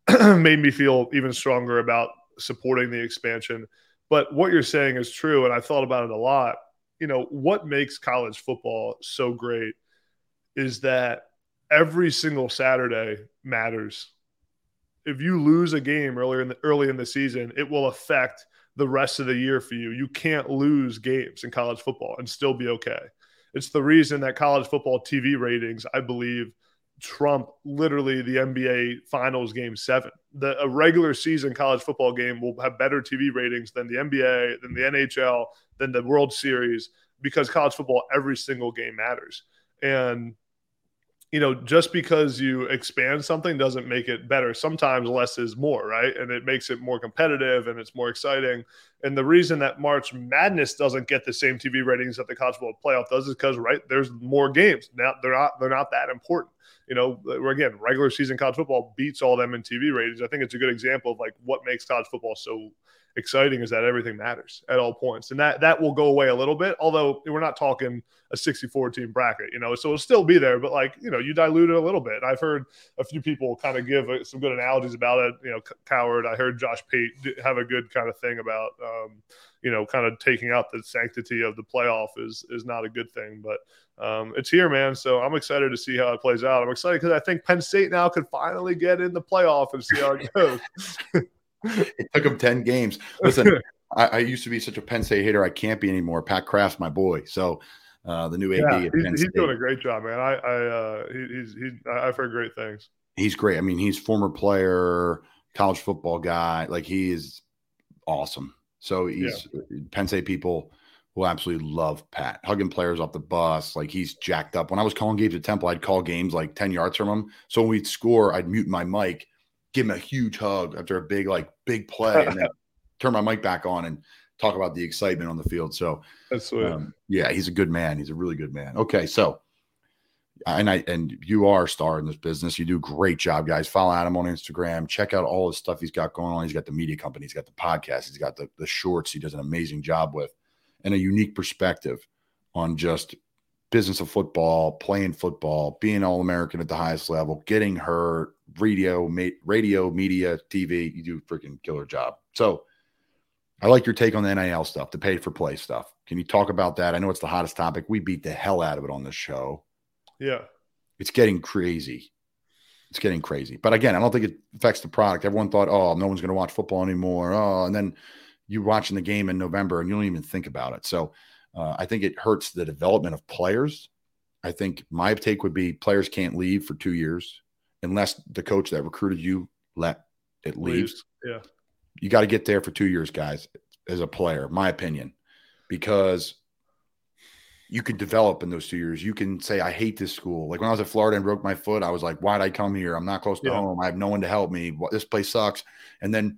[SPEAKER 3] made me feel even stronger about supporting the expansion. But what you're saying is true, and I thought about it a lot you know, what makes college football so great is that every single Saturday matters. If you lose a game earlier in the early in the season, it will affect the rest of the year for you. You can't lose games in college football and still be okay. It's the reason that college football TV ratings, I believe, trump literally the NBA Finals Game Seven. The a regular season college football game will have better TV ratings than the NBA, than the NHL, than the World Series because college football every single game matters. And you know, just because you expand something doesn't make it better. Sometimes less is more, right? And it makes it more competitive and it's more exciting. And the reason that March Madness doesn't get the same TV ratings that the college football playoff does is because right there's more games. Now they're not they're not that important. You know, again, regular season college football beats all them in TV ratings. I think it's a good example of like what makes college football so exciting is that everything matters at all points, and that that will go away a little bit. Although we're not talking a 64 team bracket, you know, so it'll still be there, but like you know, you dilute it a little bit. I've heard a few people kind of give uh, some good analogies about it. You know, Cowherd. I heard Josh Pate have a good kind of thing about. Um, you know, kind of taking out the sanctity of the playoff is is not a good thing. But um, it's here, man. So I'm excited to see how it plays out. I'm excited because I think Penn State now could finally get in the playoff and see how it goes.
[SPEAKER 1] it took him 10 games. Listen, I, I, used to be such a Penn State hater. I can't be anymore. Pat Kraft's my boy. So uh, the new AD yeah,
[SPEAKER 3] he's, he's doing a great job, man. I, I uh, he, he's, he's, I've heard great things.
[SPEAKER 1] He's great. I mean, he's former player, college football guy. Like he is awesome. So he's yeah. Penn State people will absolutely love Pat. Hugging players off the bus, like he's jacked up. When I was calling games at Temple, I'd call games like 10 yards from him. So when we'd score, I'd mute my mic, give him a huge hug after a big, like big play, and then turn my mic back on and talk about the excitement on the field. So
[SPEAKER 3] that's sweet. Um,
[SPEAKER 1] yeah, he's a good man. He's a really good man. Okay, so and I and you are a star in this business. You do a great job, guys. Follow Adam on Instagram. Check out all the stuff he's got going on. He's got the media company. He's got the podcast. He's got the the shorts. He does an amazing job with, and a unique perspective on just business of football, playing football, being all American at the highest level, getting hurt, radio, radio, media, TV. You do a freaking killer job. So. I like your take on the NIL stuff, the pay for play stuff. Can you talk about that? I know it's the hottest topic. We beat the hell out of it on the show.
[SPEAKER 3] Yeah.
[SPEAKER 1] It's getting crazy. It's getting crazy. But again, I don't think it affects the product. Everyone thought, oh, no one's going to watch football anymore. Oh, and then you're watching the game in November and you don't even think about it. So uh, I think it hurts the development of players. I think my take would be players can't leave for two years unless the coach that recruited you let it leave.
[SPEAKER 3] Yeah.
[SPEAKER 1] You got to get there for two years, guys, as a player, my opinion, because you can develop in those two years. You can say, I hate this school. Like when I was at Florida and broke my foot, I was like, why'd I come here? I'm not close to yeah. home. I have no one to help me. This place sucks. And then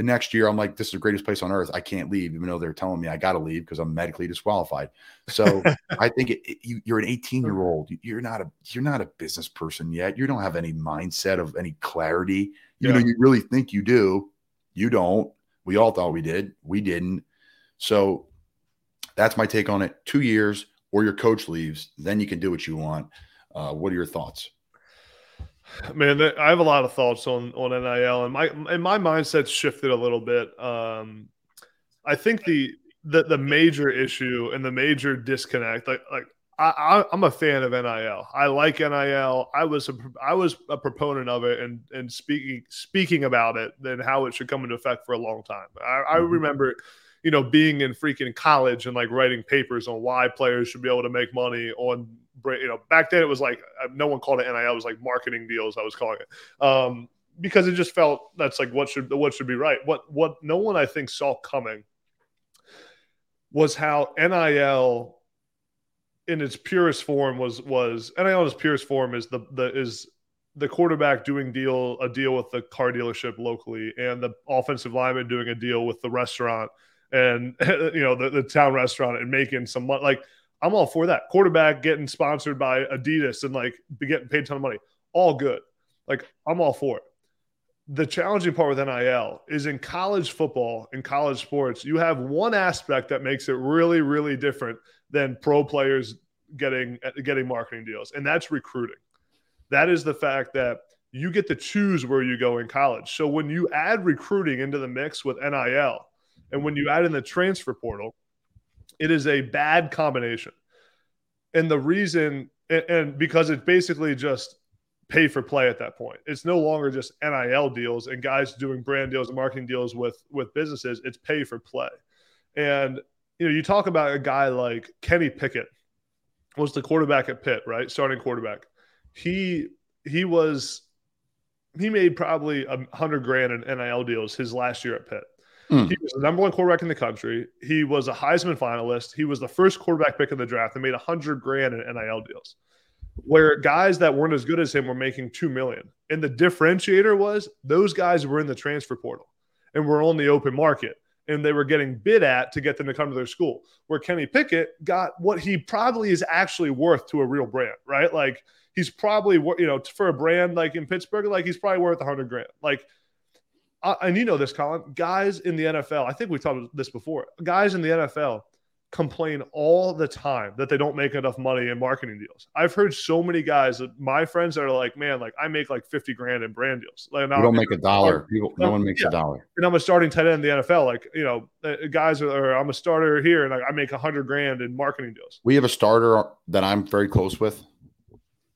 [SPEAKER 1] the next year, I'm like, this is the greatest place on earth. I can't leave, even though they're telling me I got to leave because I'm medically disqualified. So I think it, it, you, you're an 18 year old. You're not a you're not a business person yet. You don't have any mindset of any clarity. You yeah. know, you really think you do. You don't. We all thought we did. We didn't. So that's my take on it. Two years or your coach leaves, then you can do what you want. Uh, what are your thoughts?
[SPEAKER 3] Man, I have a lot of thoughts on on NIL, and my and my mindset's shifted a little bit. Um, I think the the the major issue and the major disconnect, like like I, am a fan of NIL. I like NIL. I was a, I was a proponent of it and and speaking speaking about it and how it should come into effect for a long time. I, I mm-hmm. remember you know, being in freaking college and like writing papers on why players should be able to make money on, you know, back then it was like uh, no one called it NIL, it was like marketing deals. I was calling it um, because it just felt that's like what should what should be right. What what no one I think saw coming was how NIL in its purest form was was NIL in its purest form is the the is the quarterback doing deal a deal with the car dealership locally and the offensive lineman doing a deal with the restaurant and you know the, the town restaurant and making some money. Like I'm all for that. Quarterback getting sponsored by Adidas and like getting paid a ton of money. All good. Like I'm all for it. The challenging part with NIL is in college football, in college sports, you have one aspect that makes it really, really different than pro players getting getting marketing deals, and that's recruiting. That is the fact that you get to choose where you go in college. So when you add recruiting into the mix with NIL, and when you add in the transfer portal, it is a bad combination. And the reason, and because it's basically just pay for play at that point. It's no longer just NIL deals and guys doing brand deals and marketing deals with with businesses. It's pay for play. And you know, you talk about a guy like Kenny Pickett was the quarterback at Pitt, right? Starting quarterback. He he was he made probably a hundred grand in NIL deals his last year at Pitt. Mm. He was the number one quarterback in the country. He was a Heisman finalist. He was the first quarterback pick in the draft and made a hundred grand in NIL deals. Where guys that weren't as good as him were making two million. And the differentiator was those guys were in the transfer portal and were on the open market and they were getting bid at to get them to come to their school. Where Kenny Pickett got what he probably is actually worth to a real brand, right? Like he's probably you know for a brand like in Pittsburgh, like he's probably worth a hundred grand. Like uh, and you know this, Colin, guys in the NFL, I think we talked about this before. Guys in the NFL complain all the time that they don't make enough money in marketing deals. I've heard so many guys, my friends that are like, man, like I make like 50 grand in brand deals. Like,
[SPEAKER 1] you don't make a dollar. People, no one makes yeah. a dollar.
[SPEAKER 3] And I'm a starting tight end in the NFL. Like, you know, uh, guys are, or I'm a starter here and like, I make a hundred grand in marketing deals.
[SPEAKER 1] We have a starter that I'm very close with.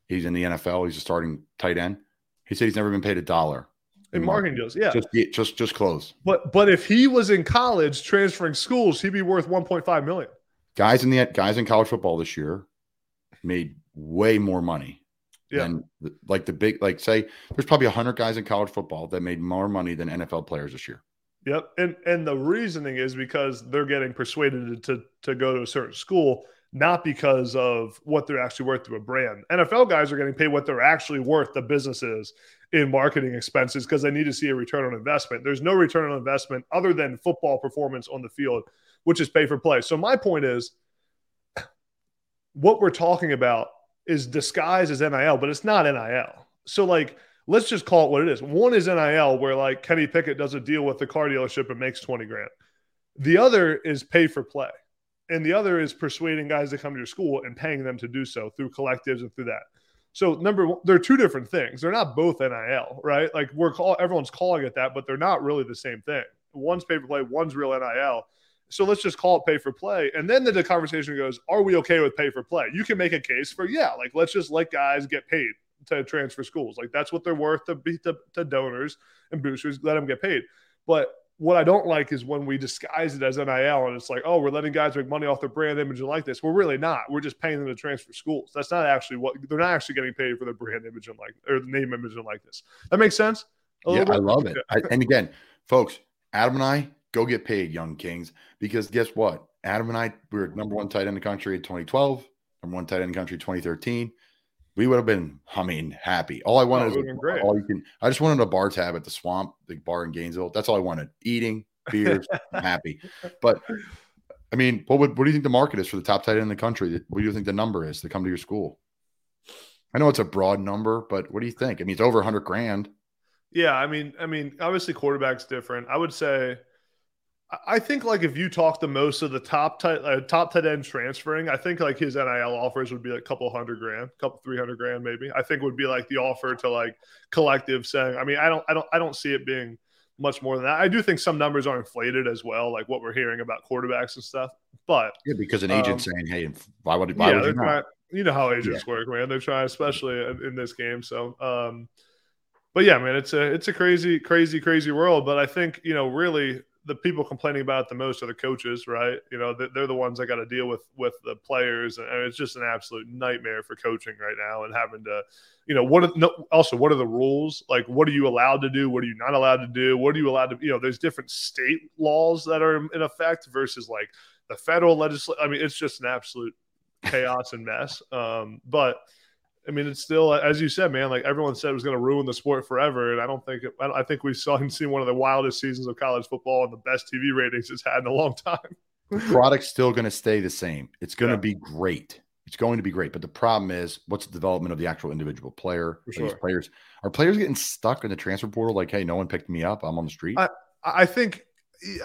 [SPEAKER 1] He's in the NFL. He's a starting tight end. He said he's never been paid a dollar
[SPEAKER 3] in marketing deals. Yeah,
[SPEAKER 1] just just just close.
[SPEAKER 3] But but if he was in college transferring schools, he'd be worth 1.5 million.
[SPEAKER 1] Guys in the guys in college football this year made way more money. Yeah. Than like the big like say there's probably 100 guys in college football that made more money than NFL players this year.
[SPEAKER 3] Yep. And and the reasoning is because they're getting persuaded to to go to a certain school not because of what they're actually worth to a brand. NFL guys are getting paid what they're actually worth the businesses in marketing expenses because they need to see a return on investment. There's no return on investment other than football performance on the field, which is pay for play. So my point is what we're talking about is disguised as NIL, but it's not NIL. So like let's just call it what it is. One is NIL where like Kenny Pickett does a deal with the car dealership and makes 20 grand. The other is pay for play and the other is persuading guys to come to your school and paying them to do so through collectives and through that. So number one, they're two different things. They're not both NIL, right? Like we're call everyone's calling it that, but they're not really the same thing. One's pay for play, one's real NIL. So let's just call it pay for play. And then the, conversation goes, are we okay with pay for play? You can make a case for, yeah, like let's just let guys get paid to transfer schools. Like that's what they're worth to, to, to donors and boosters, let them get paid. But what I don't like is when we disguise it as NIL and it's like, oh, we're letting guys make money off their brand image and like this. We're really not. We're just paying them to transfer schools. That's not actually what they're not actually getting paid for their brand image and like or the name image and like this. That makes sense.
[SPEAKER 1] Yeah, I love it. I, and again, folks, Adam and I go get paid, young kings, because guess what? Adam and I we were number one tight end in the country in 2012, number one tight end in the country in 2013 we would have been, I mean, happy. All I wanted oh, was all you can. I just wanted a bar tab at the swamp, the bar in Gainesville. That's all I wanted. Eating beers, happy. But I mean, what would what do you think the market is for the top tight end in the country? What do you think the number is to come to your school? I know it's a broad number, but what do you think? I mean, it's over hundred grand.
[SPEAKER 3] Yeah, I mean, I mean, obviously quarterback's different. I would say I think like if you talk to most of the top tight uh, top tight end transferring, I think like his NIL offers would be like a couple hundred grand, a couple three hundred grand maybe. I think would be like the offer to like collective saying. I mean, I don't I don't I don't see it being much more than that. I do think some numbers are inflated as well, like what we're hearing about quarterbacks and stuff. But
[SPEAKER 1] yeah, because an agent um, saying, "Hey, why would why yeah, would you,
[SPEAKER 3] trying, you know how agents yeah. work, man? They're trying, especially in this game. So, um, but yeah, man, it's a it's a crazy, crazy, crazy world. But I think you know, really, the people complaining about it the most are the coaches, right? You know, they're the ones that got to deal with with the players, and it's just an absolute nightmare for coaching right now, and having to, you know, what are, no, also what are the rules? Like, what are you allowed to do? What are you not allowed to do? What are you allowed to? You know, there's different state laws that are in effect versus like the federal legislation. I mean, it's just an absolute chaos and mess. Um, but I mean, it's still as you said, man. Like everyone said, it was going to ruin the sport forever, and I don't think. It, I think we saw him see one of the wildest seasons of college football and the best TV ratings it's had in a long time.
[SPEAKER 1] the product's still going to stay the same. It's going yeah. to be great. It's going to be great, but the problem is, what's the development of the actual individual player? Sure. These players are players getting stuck in the transfer portal. Like, hey, no one picked me up. I'm on the street.
[SPEAKER 3] I, I think,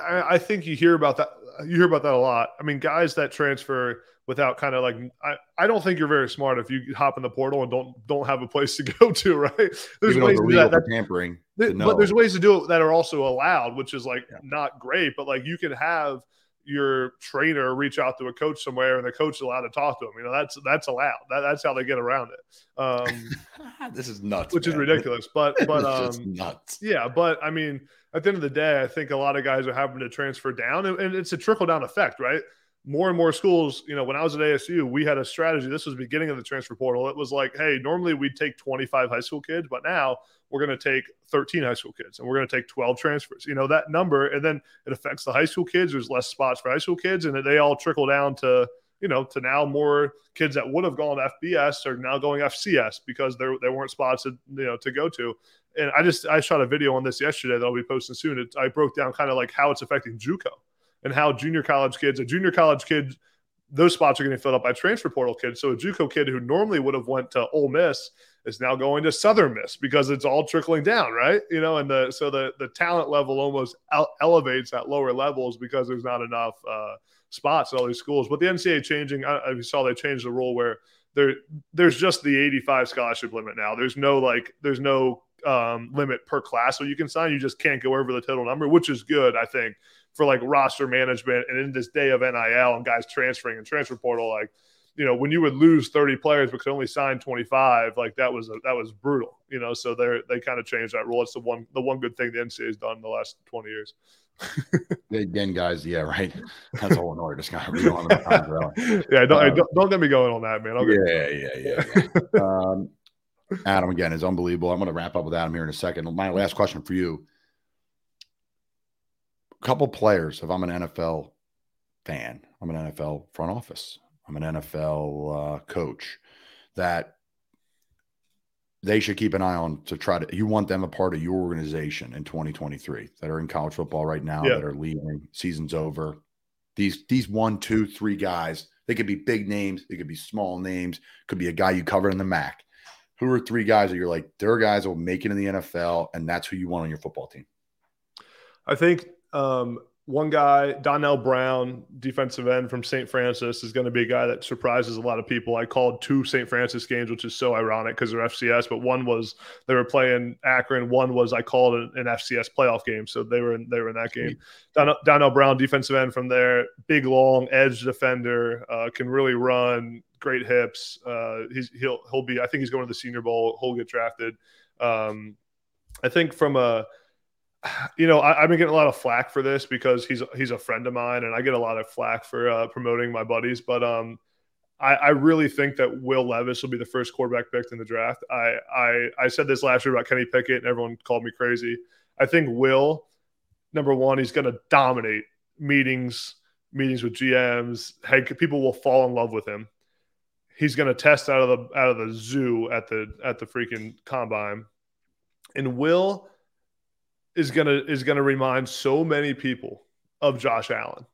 [SPEAKER 3] I think you hear about that. You hear about that a lot. I mean, guys that transfer without kind of like I, I don't think you're very smart if you hop in the portal and don't don't have a place to go to, right?
[SPEAKER 1] There's Even ways to do that. That's, tampering.
[SPEAKER 3] but there's ways to do it that are also allowed, which is like yeah. not great, but like you can have your trainer reach out to a coach somewhere and the coach is allowed to talk to him. You know, that's that's allowed. That, that's how they get around it.
[SPEAKER 1] Um, this is nuts.
[SPEAKER 3] Which
[SPEAKER 1] man.
[SPEAKER 3] is ridiculous. But but um
[SPEAKER 1] nuts.
[SPEAKER 3] Yeah, but I mean, at the end of the day, I think a lot of guys are having to transfer down and, and it's a trickle down effect, right? More and more schools, you know, when I was at ASU, we had a strategy. This was beginning of the transfer portal. It was like, hey, normally we'd take 25 high school kids, but now we're going to take 13 high school kids and we're going to take 12 transfers. You know, that number, and then it affects the high school kids. There's less spots for high school kids, and they all trickle down to, you know, to now more kids that would have gone FBS are now going FCS because there there weren't spots to, you know to go to. And I just I shot a video on this yesterday that I'll be posting soon. It, I broke down kind of like how it's affecting JUCO and how junior college kids, a junior college kid those spots are getting filled up by transfer portal kids. So a JUCO kid who normally would have went to Ole Miss is now going to Southern Miss because it's all trickling down, right? You know, and the so the the talent level almost elevates at lower levels because there's not enough uh, spots at all these schools. But the NCAA changing, I, I saw they changed the rule where there there's just the 85 scholarship limit now. There's no like there's no um, limit per class so you can sign. You just can't go over the total number, which is good, I think, for like roster management and in this day of NIL and guys transferring and transfer portal, like you know, when you would lose 30 players but could only sign 25, like that was a, that was brutal, you know. So they're, they kind of changed that rule. It's the one the one good thing the NCAA has done in the last 20 years.
[SPEAKER 1] Again, guys, yeah, right. That's all in order. Just kind of on the
[SPEAKER 3] Yeah, don't, um, don't, don't get me going on that, man.
[SPEAKER 1] yeah, yeah, yeah, yeah. um, Adam again is unbelievable. I'm going to wrap up with Adam here in a second. My last question for you: couple players. If I'm an NFL fan, I'm an NFL front office. I'm an NFL uh, coach. That they should keep an eye on to try to you want them a part of your organization in 2023 that are in college football right now yeah. that are leaving season's over these these one two three guys they could be big names they could be small names could be a guy you cover in the mac who are three guys that you're like there are guys that will make it in the nfl and that's who you want on your football team
[SPEAKER 3] i think um, one guy, Donnell Brown, defensive end from St. Francis, is going to be a guy that surprises a lot of people. I called two St. Francis games, which is so ironic because they're FCS, but one was they were playing Akron. One was I called an, an FCS playoff game, so they were in, they were in that game. Donnell, Donnell Brown, defensive end from there, big, long edge defender, uh, can really run, great hips. Uh, he's he'll he'll be. I think he's going to the Senior Bowl. He'll get drafted. Um, I think from a you know, I, have been getting a lot of flack for this because he's he's a friend of mine, and I get a lot of flack for uh, promoting my buddies. But um, I, I, really think that Will Levis will be the first quarterback picked in the draft. I, I I said this last year about Kenny Pickett, and everyone called me crazy. I think Will, number one, he's going to dominate meetings, meetings with GMs. Hey, people will fall in love with him. He's going to test out of the out of the zoo at the at the freaking combine, and Will is gonna is gonna remind so many people of Josh Allen.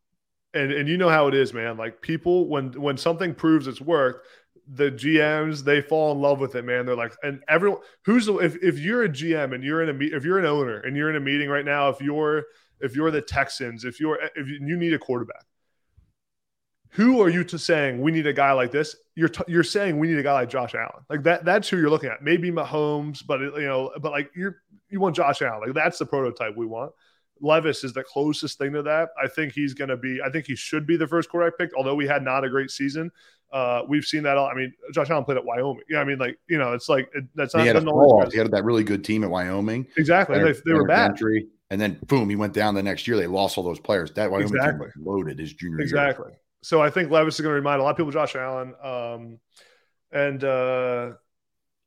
[SPEAKER 3] And and you know how it is, man. Like people when when something proves it's worked, the GMs they fall in love with it, man. They're like, and everyone who's if if you're a GM and you're in a if you're an owner and you're in a meeting right now, if you're if you're the Texans, if you're if you need a quarterback, who are you to saying we need a guy like this? You're t- you're saying we need a guy like Josh Allen. Like that that's who you're looking at. Maybe Mahomes, but you know, but like you're you want Josh Allen. Like that's the prototype we want. Levis is the closest thing to that. I think he's going to be. I think he should be the first quarterback picked. Although we had not a great season, uh, we've seen that. All, I mean, Josh Allen played at Wyoming. Yeah, I mean, like you know, it's like it, that's not.
[SPEAKER 1] He had, a he had that really good team at Wyoming.
[SPEAKER 3] Exactly, and they, they were bad.
[SPEAKER 1] Entry, and then boom, he went down the next year. They lost all those players. That Wyoming
[SPEAKER 3] exactly.
[SPEAKER 1] team loaded his junior
[SPEAKER 3] exactly.
[SPEAKER 1] year.
[SPEAKER 3] Exactly. So I think Levis is going to remind a lot of people Josh Allen. Um, and uh,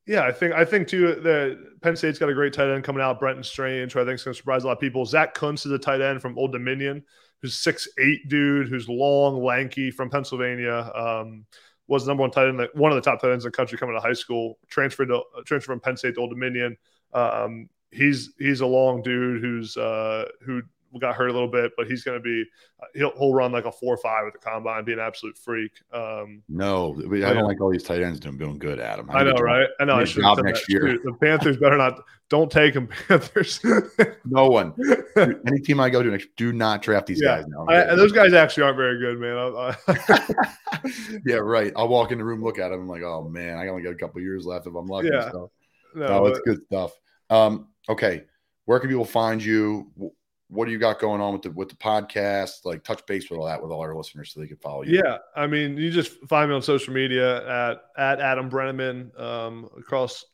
[SPEAKER 3] yeah, I think I think too that Penn State's got a great tight end coming out, Brenton Strange, who I think is going to surprise a lot of people. Zach Kuntz is a tight end from Old Dominion, who's six eight dude, who's long, lanky from Pennsylvania. Um, was number one tight end, one of the top tight ends in the country coming to high school. Transferred to transferred from Penn State to Old Dominion. Um, he's he's a long dude who's uh, who got hurt a little bit, but he's going to be he'll he'll run like a four or five at the combine, be an absolute freak. Um,
[SPEAKER 1] no, I don't like all these tight ends doing doing good, Adam.
[SPEAKER 3] I, I know, right? I know. I should have next year. Too. The Panthers better not. Don't take them, Panthers.
[SPEAKER 1] no one. Any team I go to next, do not draft these yeah, guys now.
[SPEAKER 3] I, those guys actually aren't very good,
[SPEAKER 1] man. yeah, right. I'll walk in the room, look at them, I'm like, oh man, I only got a couple years left if I'm lucky. Yeah. So. No, no, it's good stuff. Um, okay, where can people find you? What do you got going on with the with the podcast? Like touch base with all that with all our listeners so they can follow you.
[SPEAKER 3] Yeah, I mean, you just find me on social media at at Adam Breneman um, across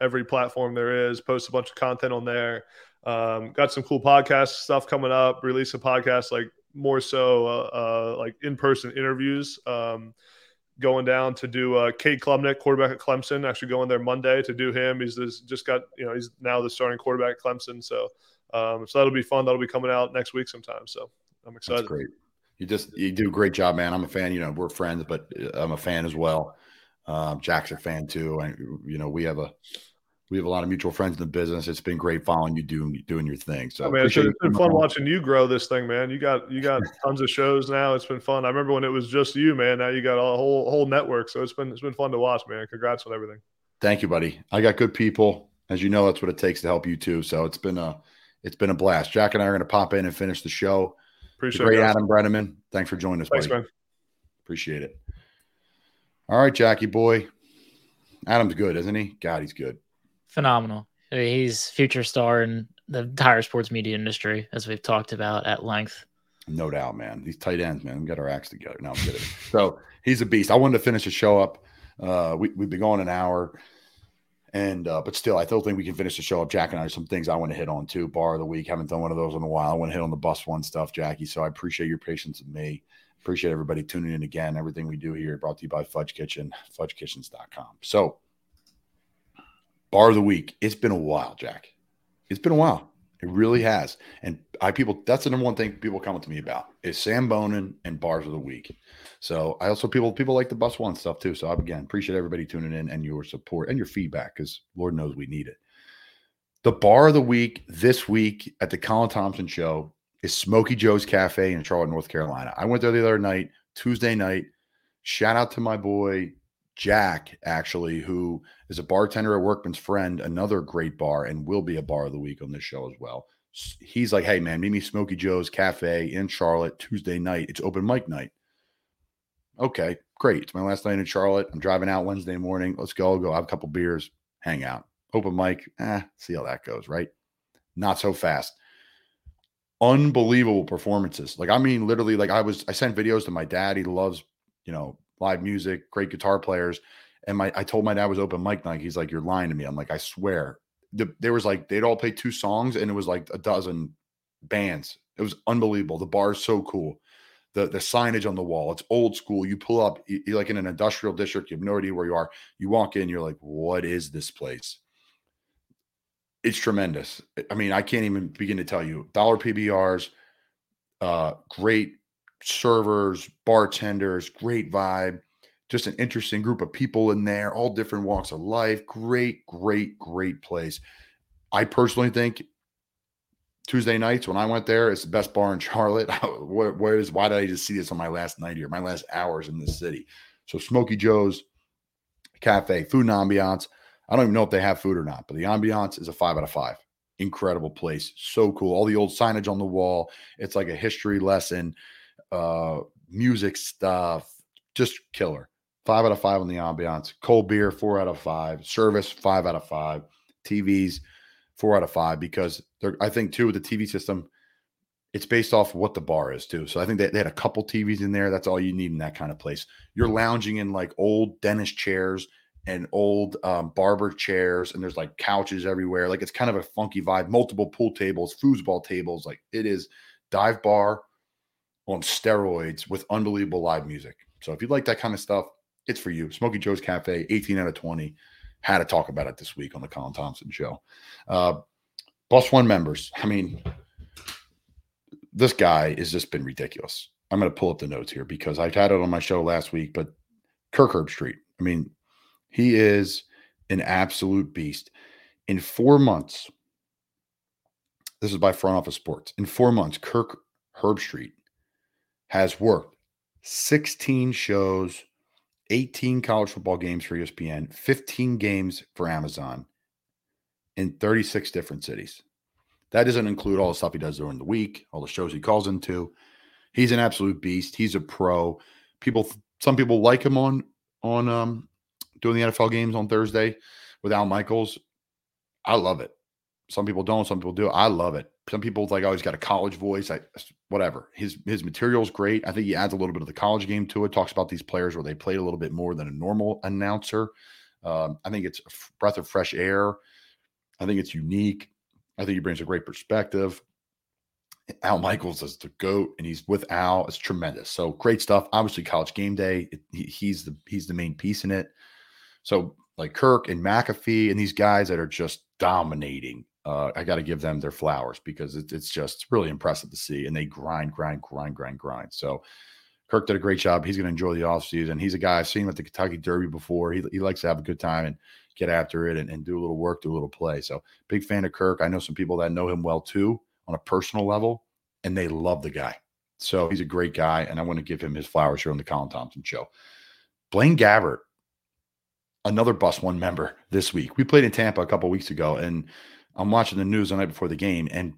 [SPEAKER 3] every platform there is. Post a bunch of content on there. Um, got some cool podcast stuff coming up. Release a podcast like more so uh, uh, like in person interviews. Um, going down to do uh, Cade Klubnik, quarterback at Clemson. Actually going there Monday to do him. He's just got you know he's now the starting quarterback at Clemson. So um, so that'll be fun. That'll be coming out next week sometime. So I'm excited.
[SPEAKER 1] That's great. You just you do a great job, man. I'm a fan. You know, we're friends, but I'm a fan as well. Um, Jack's a fan too, and you know we have a We have a lot of mutual friends in the business. It's been great following you doing doing your thing. So,
[SPEAKER 3] oh, man, it's been fun watching you grow this thing, man. You got you got tons of shows now. It's been fun. I remember when it was just you, man. Now you got a whole whole network. So it's been it's been fun to watch, man. Congrats on everything.
[SPEAKER 1] Thank you, buddy. I got good people. As you know, that's what it takes to help you too. So it's been a it's been a blast. Jack and I are going to pop in and finish the show.
[SPEAKER 3] Appreciate
[SPEAKER 1] great, Adam Breneman. Thanks for joining us.
[SPEAKER 3] Thanks,
[SPEAKER 1] buddy.
[SPEAKER 3] man.
[SPEAKER 1] Appreciate it. All right, Jackie boy. Adam's good, isn't he? God, he's good.
[SPEAKER 2] Phenomenal. He's future star in the entire sports media industry, as we've talked about at length.
[SPEAKER 1] No doubt, man. These tight ends, man. We got our acts together. Now I'm kidding. so he's a beast. I wanted to finish the show up. Uh, we, we've been going an hour. And uh, but still, I still think we can finish the show up. Jack and I, some things I want to hit on too. Bar of the week, haven't done one of those in a while. I want to hit on the bus one stuff, Jackie. So I appreciate your patience with me. Appreciate everybody tuning in again. Everything we do here brought to you by Fudge Kitchen, fudgekitchens.com. So bar of the week. It's been a while, Jack. It's been a while. It really has. And I people that's the number one thing people come to me about is Sam Bonin and bars of the week. So I also people people like the bus one stuff too. So I again appreciate everybody tuning in and your support and your feedback because Lord knows we need it. The bar of the week this week at the Colin Thompson show is Smoky Joe's Cafe in Charlotte, North Carolina. I went there the other night, Tuesday night. Shout out to my boy Jack, actually, who is a bartender at Workman's Friend, another great bar, and will be a bar of the week on this show as well. He's like, hey, man, meet me Smoky Joe's Cafe in Charlotte Tuesday night. It's open mic night. Okay, great. It's my last night in Charlotte. I'm driving out Wednesday morning. Let's go. I'll go have a couple beers, hang out. Open mic, eh, see how that goes, right? Not so fast. Unbelievable performances. Like, I mean, literally, like I was, I sent videos to my dad. He loves, you know, live music, great guitar players. And my I told my dad was open mic night. He's like, You're lying to me. I'm like, I swear. The, there was like they'd all play two songs and it was like a dozen bands. It was unbelievable. The bar is so cool. The the signage on the wall, it's old school. You pull up, you're like in an industrial district, you have no idea where you are. You walk in, you're like, what is this place? It's tremendous. I mean, I can't even begin to tell you. Dollar PBRs, uh, great servers, bartenders, great vibe, just an interesting group of people in there, all different walks of life. Great, great, great place. I personally think Tuesday nights when I went there, it's the best bar in Charlotte. is why did I just see this on my last night here, my last hours in this city? So Smoky Joe's Cafe, food and ambiance. I don't even know if they have food or not, but the ambiance is a five out of five. Incredible place, so cool. All the old signage on the wall. It's like a history lesson uh, music stuff, just killer. Five out of five on the ambiance. Cold beer, four out of five. Service, five out of five. TVs, four out of five because they're, I think too with the TV system, it's based off what the bar is too. So I think they, they had a couple TVs in there. That's all you need in that kind of place. You're lounging in like old dentist chairs and old um, barber chairs, and there's like couches everywhere. Like it's kind of a funky vibe. Multiple pool tables, foosball tables. Like it is dive bar on steroids with unbelievable live music. So if you like that kind of stuff, it's for you. Smoky Joe's Cafe, 18 out of 20. Had to talk about it this week on the Colin Thompson show. Uh, Bus One members. I mean, this guy has just been ridiculous. I'm going to pull up the notes here because I've had it on my show last week, but Kirk Herbstreit. I mean, he is an absolute beast. In four months, this is by Front Office Sports. In four months, Kirk Herbstreit has worked 16 shows, 18 college football games for ESPN, 15 games for Amazon in 36 different cities. That doesn't include all the stuff he does during the week, all the shows he calls into. He's an absolute beast. He's a pro. People, some people like him on on um, doing the NFL games on Thursday with Al Michaels. I love it. Some people don't. Some people do. I love it some people like, oh, he's got a college voice. I whatever. His his material is great. I think he adds a little bit of the college game to it. Talks about these players where they played a little bit more than a normal announcer. Um, I think it's a breath of fresh air. I think it's unique. I think he brings a great perspective. Al Michaels is the goat, and he's with Al. It's tremendous. So great stuff. Obviously, college game day. It, he, he's the he's the main piece in it. So like Kirk and McAfee and these guys that are just dominating uh, I got to give them their flowers because it, it's just really impressive to see. And they grind, grind, grind, grind, grind. So Kirk did a great job. He's going to enjoy the offseason. He's a guy I've seen at the Kentucky Derby before. He, he likes to have a good time and get after it and, and do a little work, do a little play. So big fan of Kirk. I know some people that know him well too on a personal level, and they love the guy. So he's a great guy, and I want to give him his flowers here on the Colin Thompson Show. Blaine Gabbert, another Bus One member this week. We played in Tampa a couple weeks ago, and I'm watching the news the night before the game, and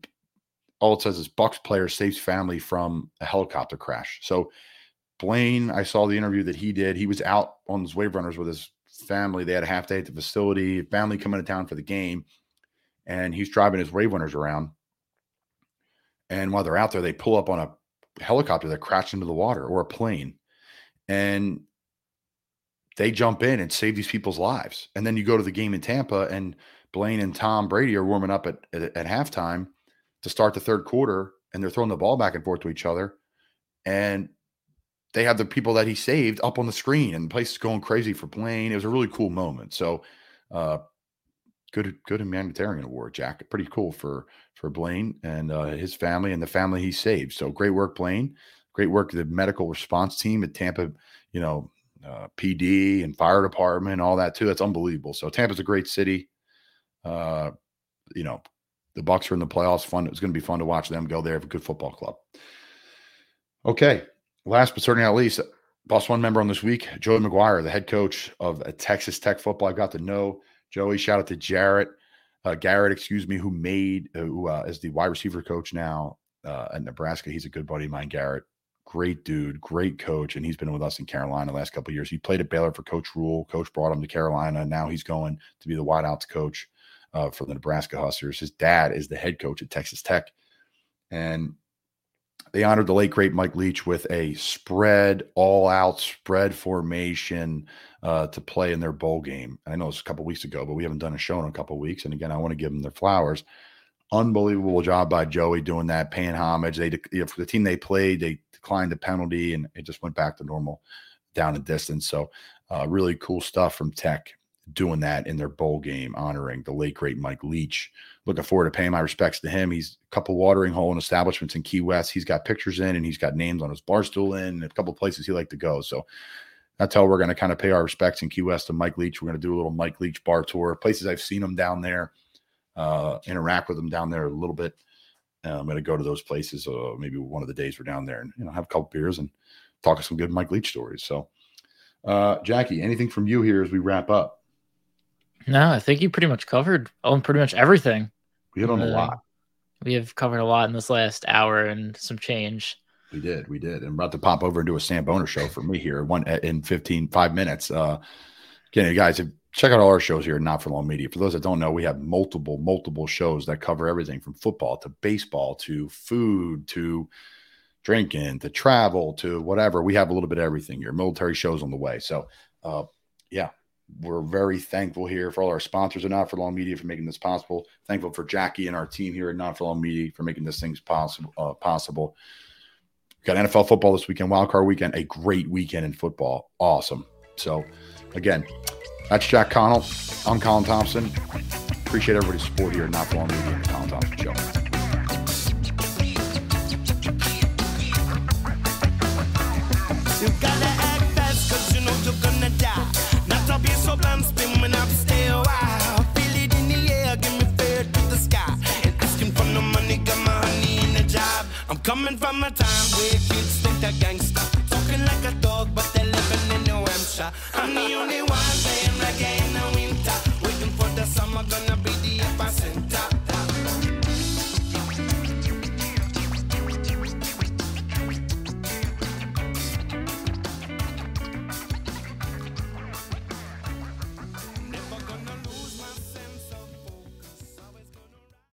[SPEAKER 1] all it says is Bucs player saves family from a helicopter crash. So Blaine, I saw the interview that he did. He was out on his wave runners with his family. They had a half day at the facility, family coming to town for the game, and he's driving his wave runners around. And while they're out there, they pull up on a helicopter that crashed into the water or a plane. And they jump in and save these people's lives. And then you go to the game in Tampa, and Blaine and Tom Brady are warming up at, at, at halftime to start the third quarter, and they're throwing the ball back and forth to each other. And they have the people that he saved up on the screen, and the place is going crazy for Blaine. It was a really cool moment. So, uh, good, good humanitarian award, Jack. Pretty cool for for Blaine and uh, his family and the family he saved. So, great work, Blaine. Great work the medical response team at Tampa. You know, uh, PD and fire department, all that too. That's unbelievable. So, Tampa's a great city. Uh, you know, the Bucs are in the playoffs. Fun. It's going to be fun to watch them go there. Have a good football club. Okay, Last but certainly not least, Bus One member on this week, Joey McGuire, the head coach of Texas Tech football. I got to know Joey. Shout out to Jarrett, uh, Garrett, excuse me, who made uh, who uh, is the wide receiver coach now uh, at Nebraska. He's a good buddy of mine, Garrett. Great dude, great coach, and he's been with us in Carolina the last couple years. He played at Baylor for Coach Rhule. Coach brought him to Carolina. Now he's going to be the wideouts coach uh, for the Nebraska Huskers. His dad is the head coach at Texas Tech, and they honored the late great Mike Leach with a spread, all out spread formation uh, to play in their bowl game. I know it's a couple weeks ago, but we haven't done a show in a couple weeks. And again, I want to give them their flowers. Unbelievable job by Joey doing that, paying homage. They you know, for the team they played, they declined the penalty, and it just went back to normal down in distance. So, uh, really cool stuff from Tech doing that in their bowl game, honoring the late great Mike Leach. Looking forward to paying my respects to him. He's a couple watering hole and establishments in Key West. He's got pictures in and he's got names on his bar stool in and a couple places he like to go. So that's how we're going to kind of pay our respects in Key West to Mike Leach. We're going to do a little Mike Leach bar tour. Places I've seen him down there, uh, interact with him down there a little bit. Uh, I'm going to go to those places. Uh, maybe one of the days we're down there and you know have a couple beers and talk some good Mike Leach stories. So, uh, Jackie, anything from you here as we wrap up?
[SPEAKER 2] No, I think you pretty much covered on pretty much everything.
[SPEAKER 1] We hit on uh, a lot.
[SPEAKER 2] We have covered a lot in this last hour and some change.
[SPEAKER 1] We did, we did. I'm about to pop over and do a Sam Boner show for me here one in 15, five minutes. Uh again, you guys check out all our shows here Not for Long Media. For those that don't know, we have multiple, multiple shows that cover everything from football to baseball to food to drinking to travel to whatever. We have a little bit of everything here. Military shows on the way. So uh yeah, we're very thankful here for all our sponsors and Not for Long Media for making this possible. Thankful for Jackie and our team here at Not for Long Media for making this things possible. Uh, possible. We got NFL football this weekend, wild card weekend, a great weekend in football. Awesome. So, again, that's Jack Connell. I'm Colin Thompson. Appreciate everybody's support here at Not for Long Media Colin Thompson Show. Coming from a time where kids think they're gangster. Talking like a dog, but they're living in New Hampshire. I'm the only one.